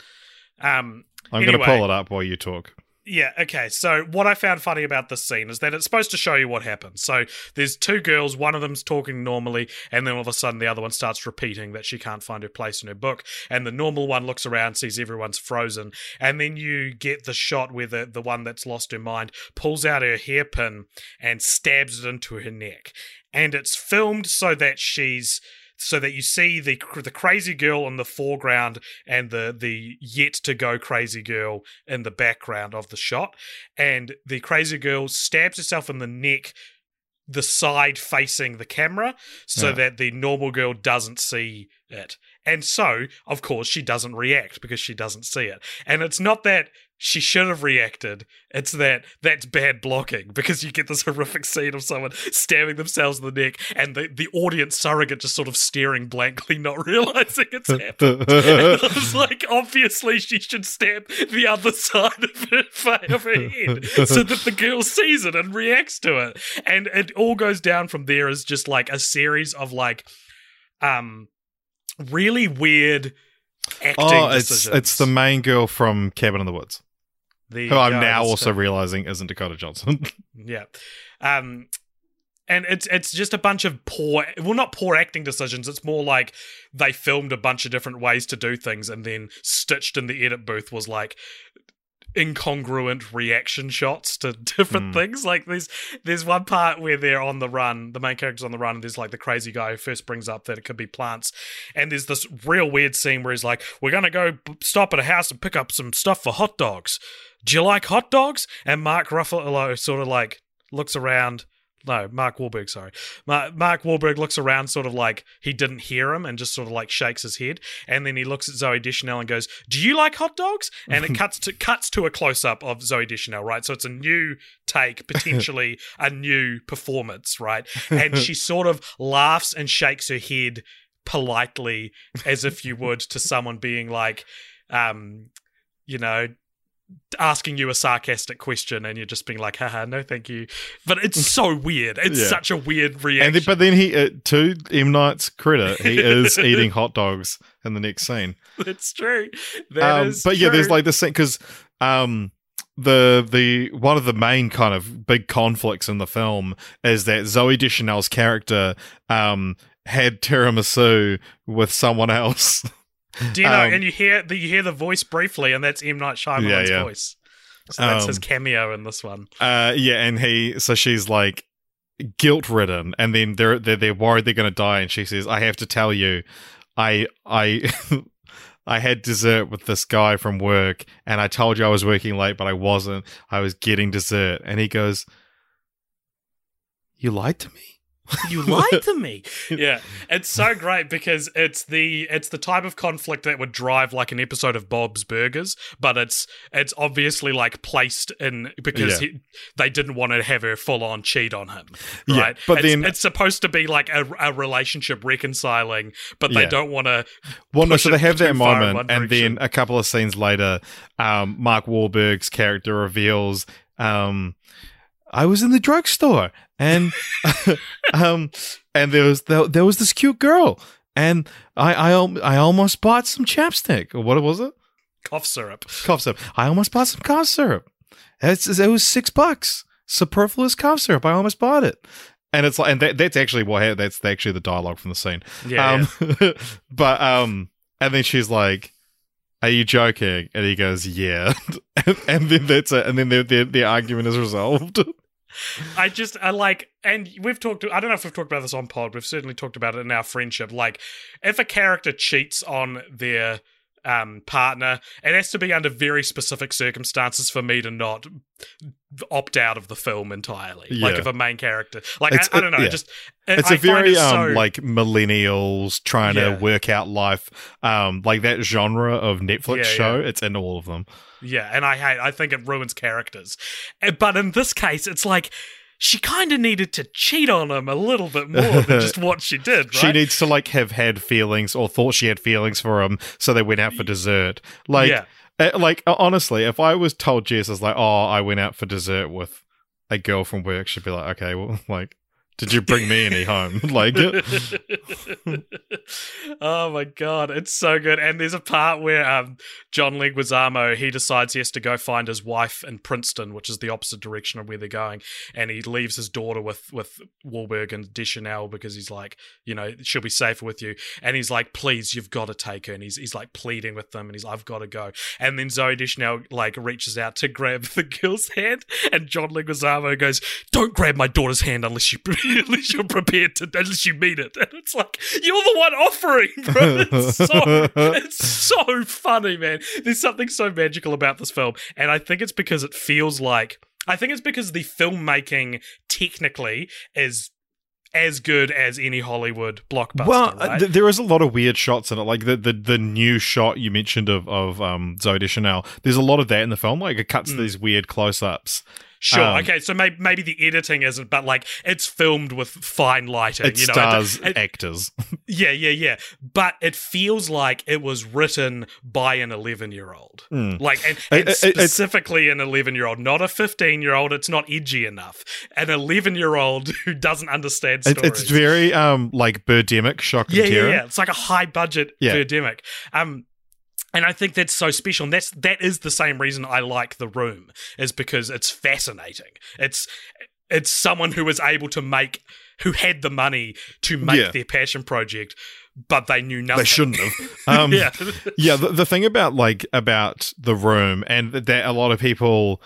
Um
I'm going to pull it up while you talk.
yeah, okay. So what I found funny about this scene is that it's supposed to show you what happens. So there's two girls, one of them's talking normally, and then all of a sudden the other one starts repeating that she can't find her place in her book. And the normal one looks around, sees everyone's frozen, and then you get the shot where the, the one that's lost her mind pulls out her hairpin and stabs it into her neck. And it's filmed so that she's so that you see the the crazy girl in the foreground and the the yet to go crazy girl in the background of the shot. And the crazy girl stabs herself in the neck the side facing the camera so
Yeah.
that the normal girl doesn't see it. And so of course she doesn't react because she doesn't see it. And it's not that she should have reacted it's that that's bad blocking because you get this horrific scene of someone stabbing themselves in the neck and the, the audience surrogate just sort of staring blankly not realizing it's happened and I was like, obviously, she should stab the other side of her, of her head so that the girl sees it and reacts to it. And it all goes down from there as just like a series of like, um, really weird acting
oh, it's
decisions.
it's the main girl from Cabin in the Woods,
The-
who I'm now also realizing isn't Dakota Johnson.
Yeah. Um and it's it's just a bunch of poor well not poor acting decisions it's more like they filmed a bunch of different ways to do things and then stitched in the edit booth was like incongruent reaction shots to different hmm. things. Like there's there's one part where they're on the run, the main character's on the run, and there's like the crazy guy who first brings up that it could be plants. And there's this real weird scene where he's like, We're gonna go b- stop at a house and pick up some stuff for hot dogs. Do you like hot dogs? And Mark Ruffalo sort of like looks around. No, Mark Wahlberg, sorry. Mark, Mark Wahlberg looks around sort of like he didn't hear him and just sort of like shakes his head. And then he looks at Zooey Deschanel and goes, Do you like hot dogs? And it cuts to cuts to a close up of Zooey Deschanel, right? So it's a new take, potentially a new performance, right? And she sort of laughs and shakes her head politely as if you would to someone being like, um, you know, asking you a sarcastic question and you're just being like, haha, no, thank you. But it's so weird. It's
Yeah.
such a weird reaction.
And then, but then he, uh, to M Night's credit, he is eating hot dogs in the next scene.
it's true. That is
um, but yeah, there's like this thing because um, the the one of the main kind of big conflicts in the film is that Zooey Deschanel's character um had tiramisu with someone else.
Do you know?
um,
and you hear the you hear the voice briefly, and that's M Night Shyamalan's
Yeah, yeah.
voice. So that's his
Um,
cameo in this one.
Uh, yeah, and he so she's like guilt ridden, and then they're they're, they're worried they're going to die, and she says, "I have to tell you, I I." I had dessert with this guy from work, and I told you I was working late, but I wasn't. I was getting dessert, and he goes, "You lied to me."
You lied to me. Yeah, it's so great because it's the it's the type of conflict that would drive like an episode of Bob's Burgers, but it's it's obviously like placed in because
Yeah.
he, they didn't want to have her full on cheat on him,
Yeah,
right?
but
It's-
then-
it's supposed to be like a, a relationship reconciling, but they
Yeah.
don't want to.
Well, no, so they have that moment, and then a couple of scenes later, um, Mark Wahlberg's character reveals, um, "I was in the drugstore, and um, and there was there, there was this cute girl, and I I I almost bought some chapstick, or what was it?
cough syrup.
Cough syrup. I almost bought some cough syrup. It's, it was six bucks. Superfluous cough syrup. I almost bought it." And it's like, and that, that's actually what that's actually the dialogue from the scene.
Yeah,
Um, but um, and then she's like, "Are you joking?" And he goes, "Yeah." and, and then that's it. And then their their, their argument is resolved.
I just I like, and we've talked. I don't know if we've talked about this on pod. We've certainly talked about it in our friendship. Like, if a character cheats on their um, partner, it has to be under very specific circumstances for me to not opt out of the film entirely. Like, if a main character, like I, I don't know,
yeah.
just
it's
a
a very um
so,
like millennials trying
Yeah.
to work out life. Um, like that genre of Netflix
Yeah,
show.
yeah.
It's in all of them.
Yeah, and I hate. I think it ruins characters. Uh, But in this case, it's like she kind of needed to cheat on him a little bit more than just what she did. Right?
She needs to like have had feelings or thought she had feelings for him, so they went out for dessert. Like,
Yeah.
uh, like honestly, if I was told Jess is like, "Oh, I went out for dessert with a girl from work," she'd be like, "Okay, well, like, did you bring me any home?" like,
oh my god, it's so good. And there's a part where um, John Leguizamo he decides he has to go find his wife in Princeton, which is the opposite direction of where they're going, and he leaves his daughter with with Wahlberg and Deschanel because he's like, you know, she'll be safer with you. And he's like, please, you've got to take her. And he's he's like pleading with them, and he's, I've got to go. And then Zooey Deschanel like reaches out to grab the girl's hand, and John Leguizamo goes, "Don't grab my daughter's hand unless you unless you're prepared to unless you mean it." And it's like you're the one offering, bro. It's so it's so funny, man. There's something so magical about this film, and I think it's because it feels like I think it's because the filmmaking technically is as good as any Hollywood blockbuster.
well,
right?
uh, th- there is a lot of weird shots in it. Like the the, the new shot you mentioned of of um, Zooey Deschanel. There's a lot of that in the film. Like it cuts to these weird close ups.
Sure.
Um,
okay. So maybe maybe the editing isn't, but like it's filmed with fine lighting.
It
you know,
stars
it- it-
actors.
yeah, yeah, yeah. But it feels like it was written by an eleven-year-old. Like, and, and
It-
specifically an eleven-year-old, not a fifteen-year-old. It's not edgy enough. An eleven-year-old who doesn't understand stories.
it's very um like Birdemic shock and
yeah, yeah, yeah. It's like a high-budget
Yeah.
Birdemic. Um, and I think that's so special. And that's that is the same reason I like The Room, is because it's fascinating. It's it's someone who was able to make who had the money to make
Yeah.
their passion project, but they knew nothing.
They shouldn't have. Um,
yeah,
yeah the, the thing about like about the room and that a lot of people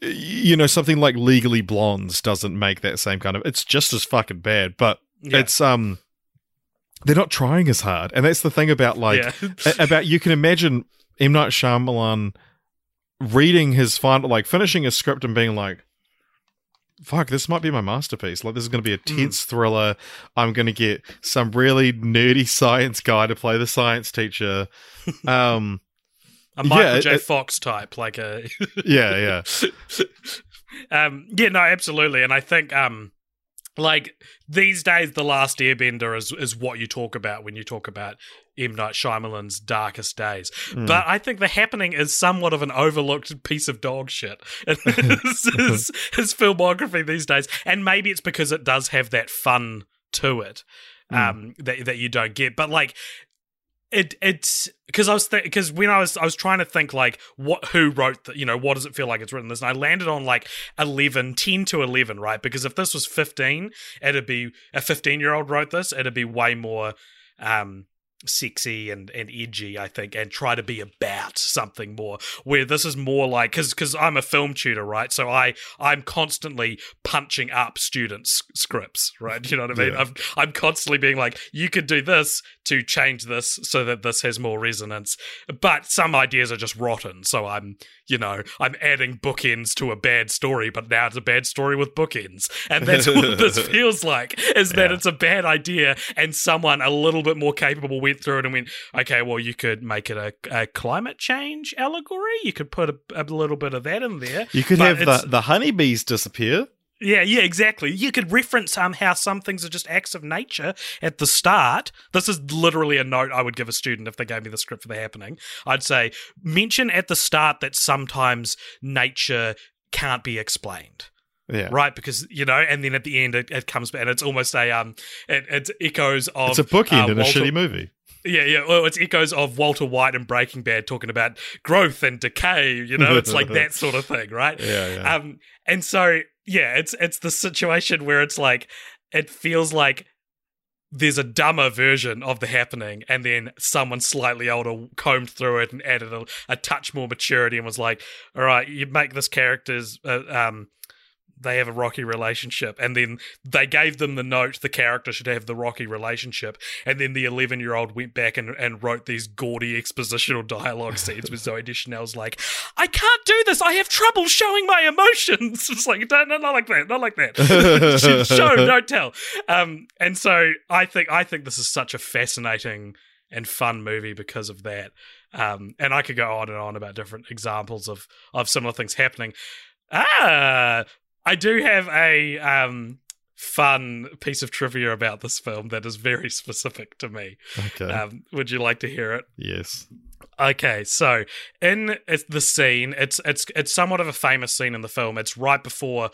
you know something like legally blondes doesn't make that same kind of it's just as fucking bad but
Yeah.
it's um they're not trying as hard. And that's the thing about like
yeah.
about you can imagine M. Night Shyamalan reading his final like finishing his script and being like fuck this might be my masterpiece. Like this is going to be a
Hmm.
tense thriller. I'm going to get some really nerdy science guy to play the science teacher. Um
a Michael
yeah,
J.
it-
Fox type, like a
yeah yeah.
Um, yeah, no, absolutely, and I think um, like these days, the Last Airbender is is what you talk about when you talk about M Night Shyamalan's darkest days.
Hmm.
But I think The Happening is somewhat of an overlooked piece of dog shit. in his, his, his filmography these days, and maybe it's because it does have that fun to it um, that that you don't get. But like it it's because I was because when I was I was trying to think like what who wrote the you know what does it feel like it's written? This and I landed on like 11 10 to 11 right? Because if this was 15 it'd be a 15 year old wrote this it'd be way more um sexy and and edgy I think and try to be about something more where this is more like cuz cuz I'm a film tutor right? So I I'm constantly punching up students scripts right? You know what I mean?
Yeah.
I'm I'm constantly being like you could do this to change this so that this has more resonance. But some ideas are just rotten so I'm you know I'm adding bookends to a bad story but now it's a bad story with bookends. And that's what this feels like is that
Yeah.
it's a bad idea and someone a little bit more capable went through it and went okay well you could make it a, a climate change allegory. You could put a, a little bit of that in there.
You could have the the honeybees disappear
yeah, yeah, exactly. You could reference um, how some things are just acts of nature at the start. This is literally a note I would give a student if they gave me the script for the happening. I'd say mention at the start that sometimes nature can't be explained.
yeah
Right, because you know, and then at the end it, it comes back, and it's almost a um, it, it's echoes of
it's a bookend
uh,
in a shitty movie
yeah, yeah. Well, it's echoes of Walter White and Breaking Bad talking about growth and decay. You know, it's like that sort of thing, right?
Yeah, yeah.
Um, and so yeah, it's it's the situation where it's like it feels like there's a dumber version of the happening, and then someone slightly older combed through it and added a, a touch more maturity and was like, "All right, you make this character's uh, um." They have a rocky relationship, and then they gave them the note the character should have the rocky relationship, and then the 11 year old went back and, and wrote these gaudy expositional dialogue scenes with Zooey Deschanel's like, I can't do this. I have trouble showing my emotions. It's like, no, no, not like that. Not like that. Show, don't tell. Um, and so I think I think this is such a fascinating and fun movie because of that. Um, and I could go on and on about different examples of of similar things happening. Ah, I do have a um fun piece of trivia about this film that is very specific to me.
okay
Um, would you like to hear it?
yes
Okay, so in the scene, it's it's it's somewhat of a famous scene in the film. It's right before.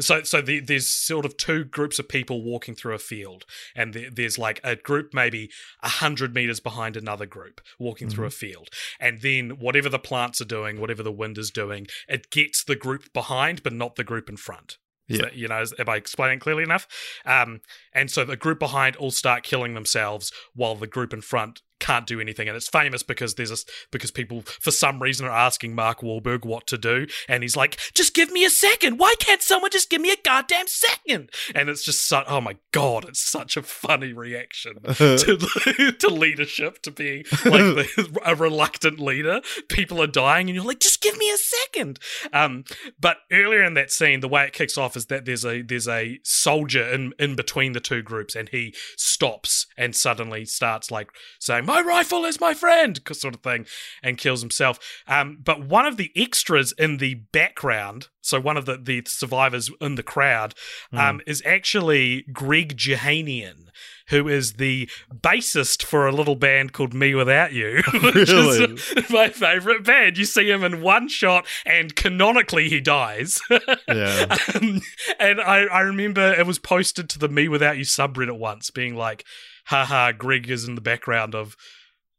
So, so the, there's sort of two groups of people walking through a field, and there, there's like a group maybe a hundred meters behind another group walking through a field, and then whatever the plants are doing, whatever the wind is doing, it gets the group behind, but not the group in front.
Yeah.
that- you know, am I explaining clearly enough? Um, and so the group behind all start killing themselves while the group in front can't do anything. And it's famous because there's a, because people for some reason are asking Mark Wahlberg what to do, and he's like, "Just give me a second. Why can't someone just give me a goddamn second? And it's just so, oh my god, it's such a funny reaction to to leadership, to being like the, a reluctant leader. People are dying, and you're like, just give me a second. Um, but earlier in that scene, the way it kicks off is that there's a there's a soldier in in between the two groups, and he stops and suddenly starts like saying, "My rifle is my friend," sort of thing, and kills himself. Um, but one of the extras in the background, so one of the the survivors in the crowd, um, is actually Greg Jehanian. Who is the bassist for a little band called mewithoutYou? Which
Really?
is my favorite band. You see him in one shot, and canonically he dies.
yeah
Um, and I, I remember it was posted to the mewithoutYou subreddit once, being like, haha, Greg is in the background of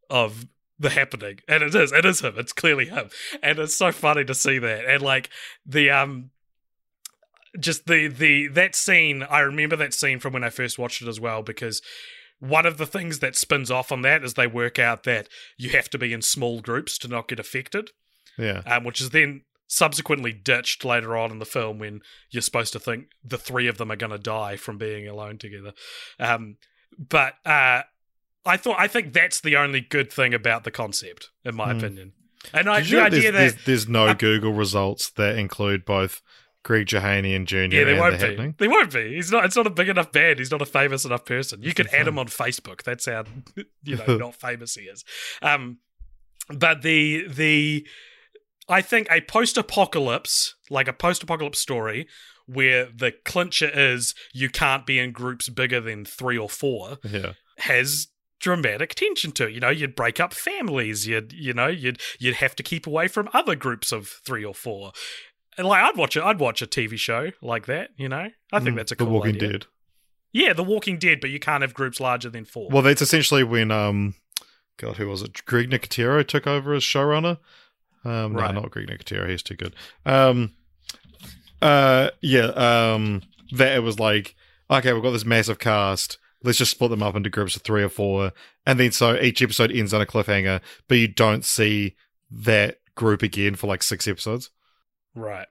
of the happening. And it is, it is him. It's clearly him. And it's so funny to see that. And like the um just the the that scene. I remember that scene from when I first watched it as well because one of the things that spins off on that is they work out that you have to be in small groups to not get affected,
Yeah.
um, which is then subsequently ditched later on in the film when you're supposed to think the three of them are going to die from being alone together. Um, but uh, I thought I think that's the only good thing about the concept, in my
Hmm.
opinion. And I,
Did
the
you
idea
there's,
that
there's, there's no
Uh,
Google results that include both Greg Jehanian Jr.
Yeah, there won't
The
be.
Happening?
There won't be. He's not. It's not a big enough band. He's not a famous enough person. You can add him on Facebook. That's how you know not famous he is. Um, but the the I think a post-apocalypse, like a post-apocalypse story, where the clincher is you can't be in groups bigger than three or four,
Yeah.
has dramatic tension to it. You know, you'd break up families. You'd you know you'd you'd have to keep away from other groups of three or four. And like I'd watch it. I'd watch a TV show like that. You know, I think
Mm,
that's a
The Walking
idea.
Dead.
Yeah, The Walking Dead, but you can't have groups larger than four.
Well, that's essentially when um, God, who was it? Greg Nicotero took over as showrunner. Um,
Right.
no, not Greg Nicotero. He's too good. Um, uh, yeah. Um, that it was like, okay, we've got this massive cast. Let's just split them up into groups of three or four, and then so each episode ends on a cliffhanger, but you don't see that group again for like six episodes.
Right.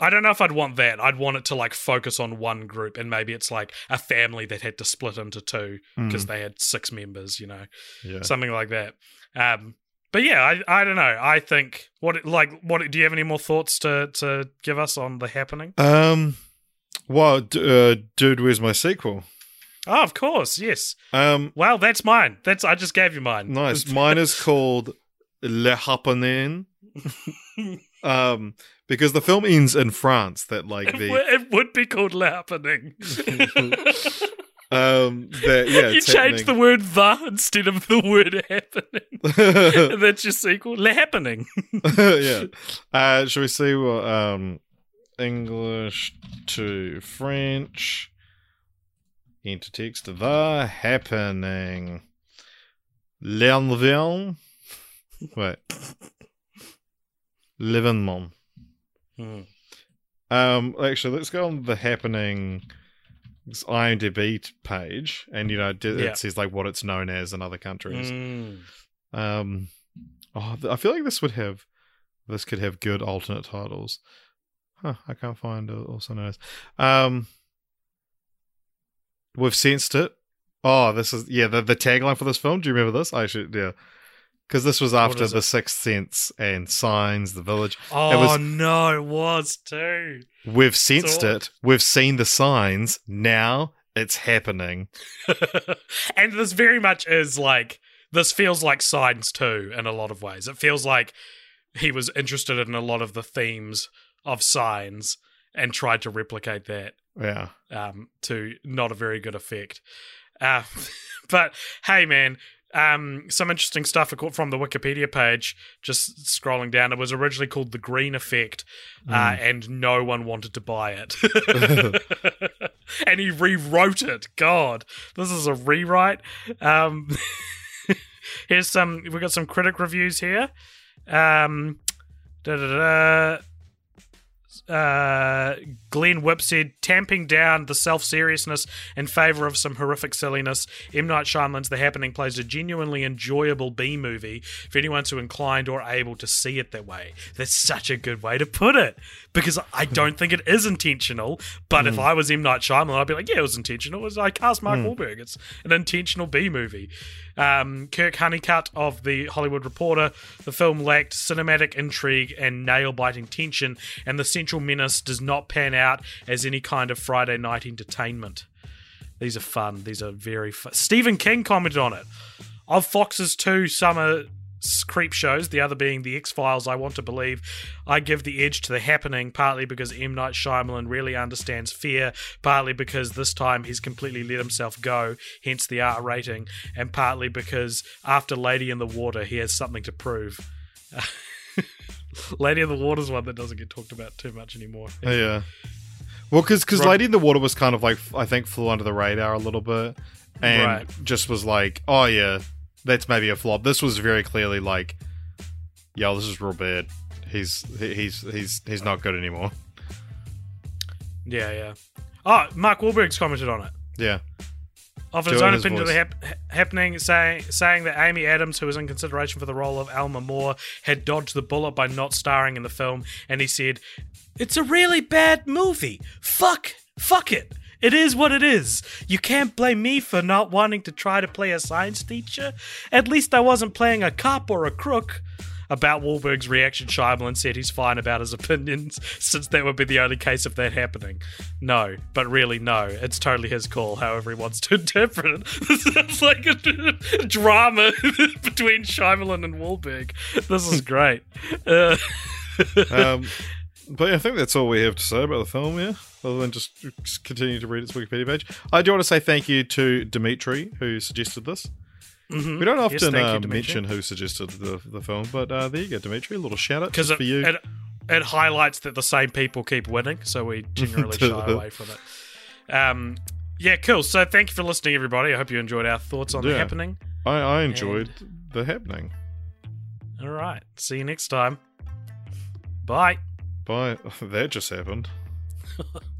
I don't know if I'd want that. I'd want it to like focus on one group, and maybe it's like a family that had to split into two because
Mm,
they had six members. You know,
yeah.
something like that. Um, but yeah, I I don't know. I think what like what do you have any more thoughts to to give us on the happening?
Um, well, d- uh, dude, where's my sequel?
Oh, of course, yes.
Um,
Well, that's mine. That's I just gave you mine.
Nice. Mine is called Le Happening. um, because the film ends in France. That like
It,
the
it would be called Le happening.
um that yeah
you change the word the instead of the word happening. That's your sequel. Le happening.
yeah. Uh, shall we see what um English to French into text the happening L'envers Wait. L'événement.
Hmm.
Um, actually, let's go on the happening IMDb page, and you know, it, it
Yeah.
says like what it's known as in other countries.
Mm.
Um, oh, I feel like this would have, this could have good alternate titles. Huh, I can't find it also known as. Um, we've sensed it. Oh, this is yeah the the tagline for this film. Do you remember this? I should yeah, because this was after the
it?
Sixth Sense and Signs, The Village.
Oh
was-
no, it was too.
We've sensed
So-
it. We've seen the signs. Now it's happening.
and this very much is like this feels like Signs too in a lot of ways. It feels like he was interested in a lot of the themes of Signs and tried to replicate that
Yeah.
um, to not a very good effect. Uh, but hey, man, um, some interesting stuff from the Wikipedia page. Just scrolling down, it was originally called the Green Effect, uh, and no one wanted to buy it. and he rewrote it. God, this is a rewrite. Um, here's some. We've got some critic reviews here. Um, da da da uh, Glenn Whipp said, tamping down the self seriousness in favor of some horrific silliness. M. Night Shyamalan's The Happening plays a genuinely enjoyable B movie for anyone who inclined or able to see it that way. That's such a good way to put it because I don't think it is intentional. But if I was M. Night Shyamalan, I'd be like, yeah, it was intentional. It was, I cast Mark Wahlberg. It's an intentional B movie. Um, Kirk Honeycutt of The Hollywood Reporter, the film lacked cinematic intrigue and nail biting tension, and the central menace does not pan out as any kind of Friday night entertainment. These are fun. These are very fun. Stephen King commented on it. Of Fox's two summer creep shows, the other being The X Files, I want to believe, I give the edge to The Happening, partly because M. Night Shyamalan really understands fear, partly because this time he's completely let himself go, hence the R rating, and partly because after Lady in the Water, he has something to prove. Lady in the Water is one that doesn't get talked about too much anymore.
Oh, yeah. Well, because
Rob-
Lady in the Water was kind of like I think flew under the radar a little bit, and
Right.
just was like, oh yeah, that's maybe a flop. This was very clearly like, yo, this is real bad. He's he's he's he's not good anymore.
Yeah, yeah. Oh, Mark Wahlberg's commented on it.
Yeah.
Offered his
Doing
own
his
opinion of the hap- happening, saying saying that Amy Adams, who was in consideration for the role of Alma Moore, had dodged the bullet by not starring in the film, and he said, "It's a really bad movie. Fuck, fuck it." It is what it is. You can't blame me for not wanting to try to play a science teacher. At least I wasn't playing a cop or a crook. About Wahlberg's reaction, Shyamalan said he's fine about his opinions, since that would be the only case of that happening. No, but really, no. It's totally his call, however he wants to interpret it. it's like a drama between Shyamalan and Wahlberg. This is great. Uh,
Um, but I think that's all we have to say about the film, yeah? Other than just, continue to read its Wikipedia page. I do want to say thank you to Dimitri, who suggested this. We don't often
Mm-hmm. thank you,
uh, mention who suggested the, the film, but uh, there you go, Dimitri. A little shout out
because
for you.
it, it highlights that the same people keep winning, so we generally shy away from it. Um, yeah, cool. So thank you for listening, everybody. I hope you enjoyed our thoughts on the happening.
I, I enjoyed the happening.
All right. See you next time. Bye.
Bye. That just happened.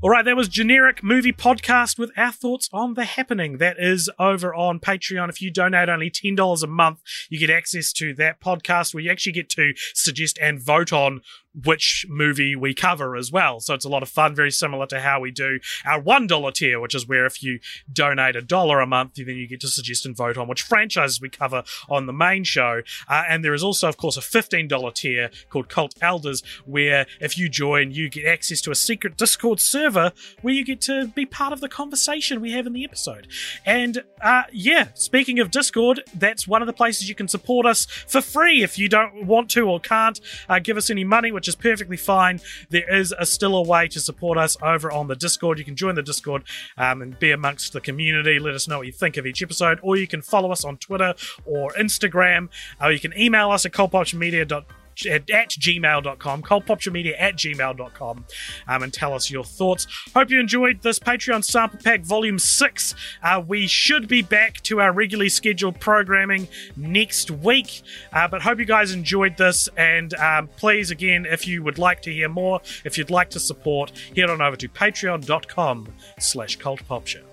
All right, that was generic movie podcast with our thoughts on the happening. That is over on Patreon. If you donate only ten dollars a month, you get access to that podcast where you actually get to suggest and vote on which movie we cover as well. So it's a lot of fun, very similar to how we do our one dollar tier, which is where if you donate a dollar a month, then you get to suggest and vote on which franchises we cover on the main show. Uh, and there is also, of course, a fifteen dollar tier called Cult Elders, where if you join, you get access to a secret Discord server where you get to be part of the conversation we have in the episode. And uh, yeah, speaking of Discord, that's one of the places you can support us for free if you don't want to or can't uh, give us any money, which is perfectly fine. There is a, still a way to support us over on the Discord. You can join the Discord um, and be amongst the community. Let us know what you think of each episode, or you can follow us on Twitter or Instagram, or you can email us at cultpopmedia.com at, at gmail.com, cultpopturemedia at gmail.com, um, and tell us your thoughts. Hope you enjoyed this Patreon Sample Pack Volume 6. Uh, we should be back to our regularly scheduled programming next week, uh, but hope you guys enjoyed this. And um, please, again, if you would like to hear more, if you'd like to support, head on over to patreon.com slash cultpopture.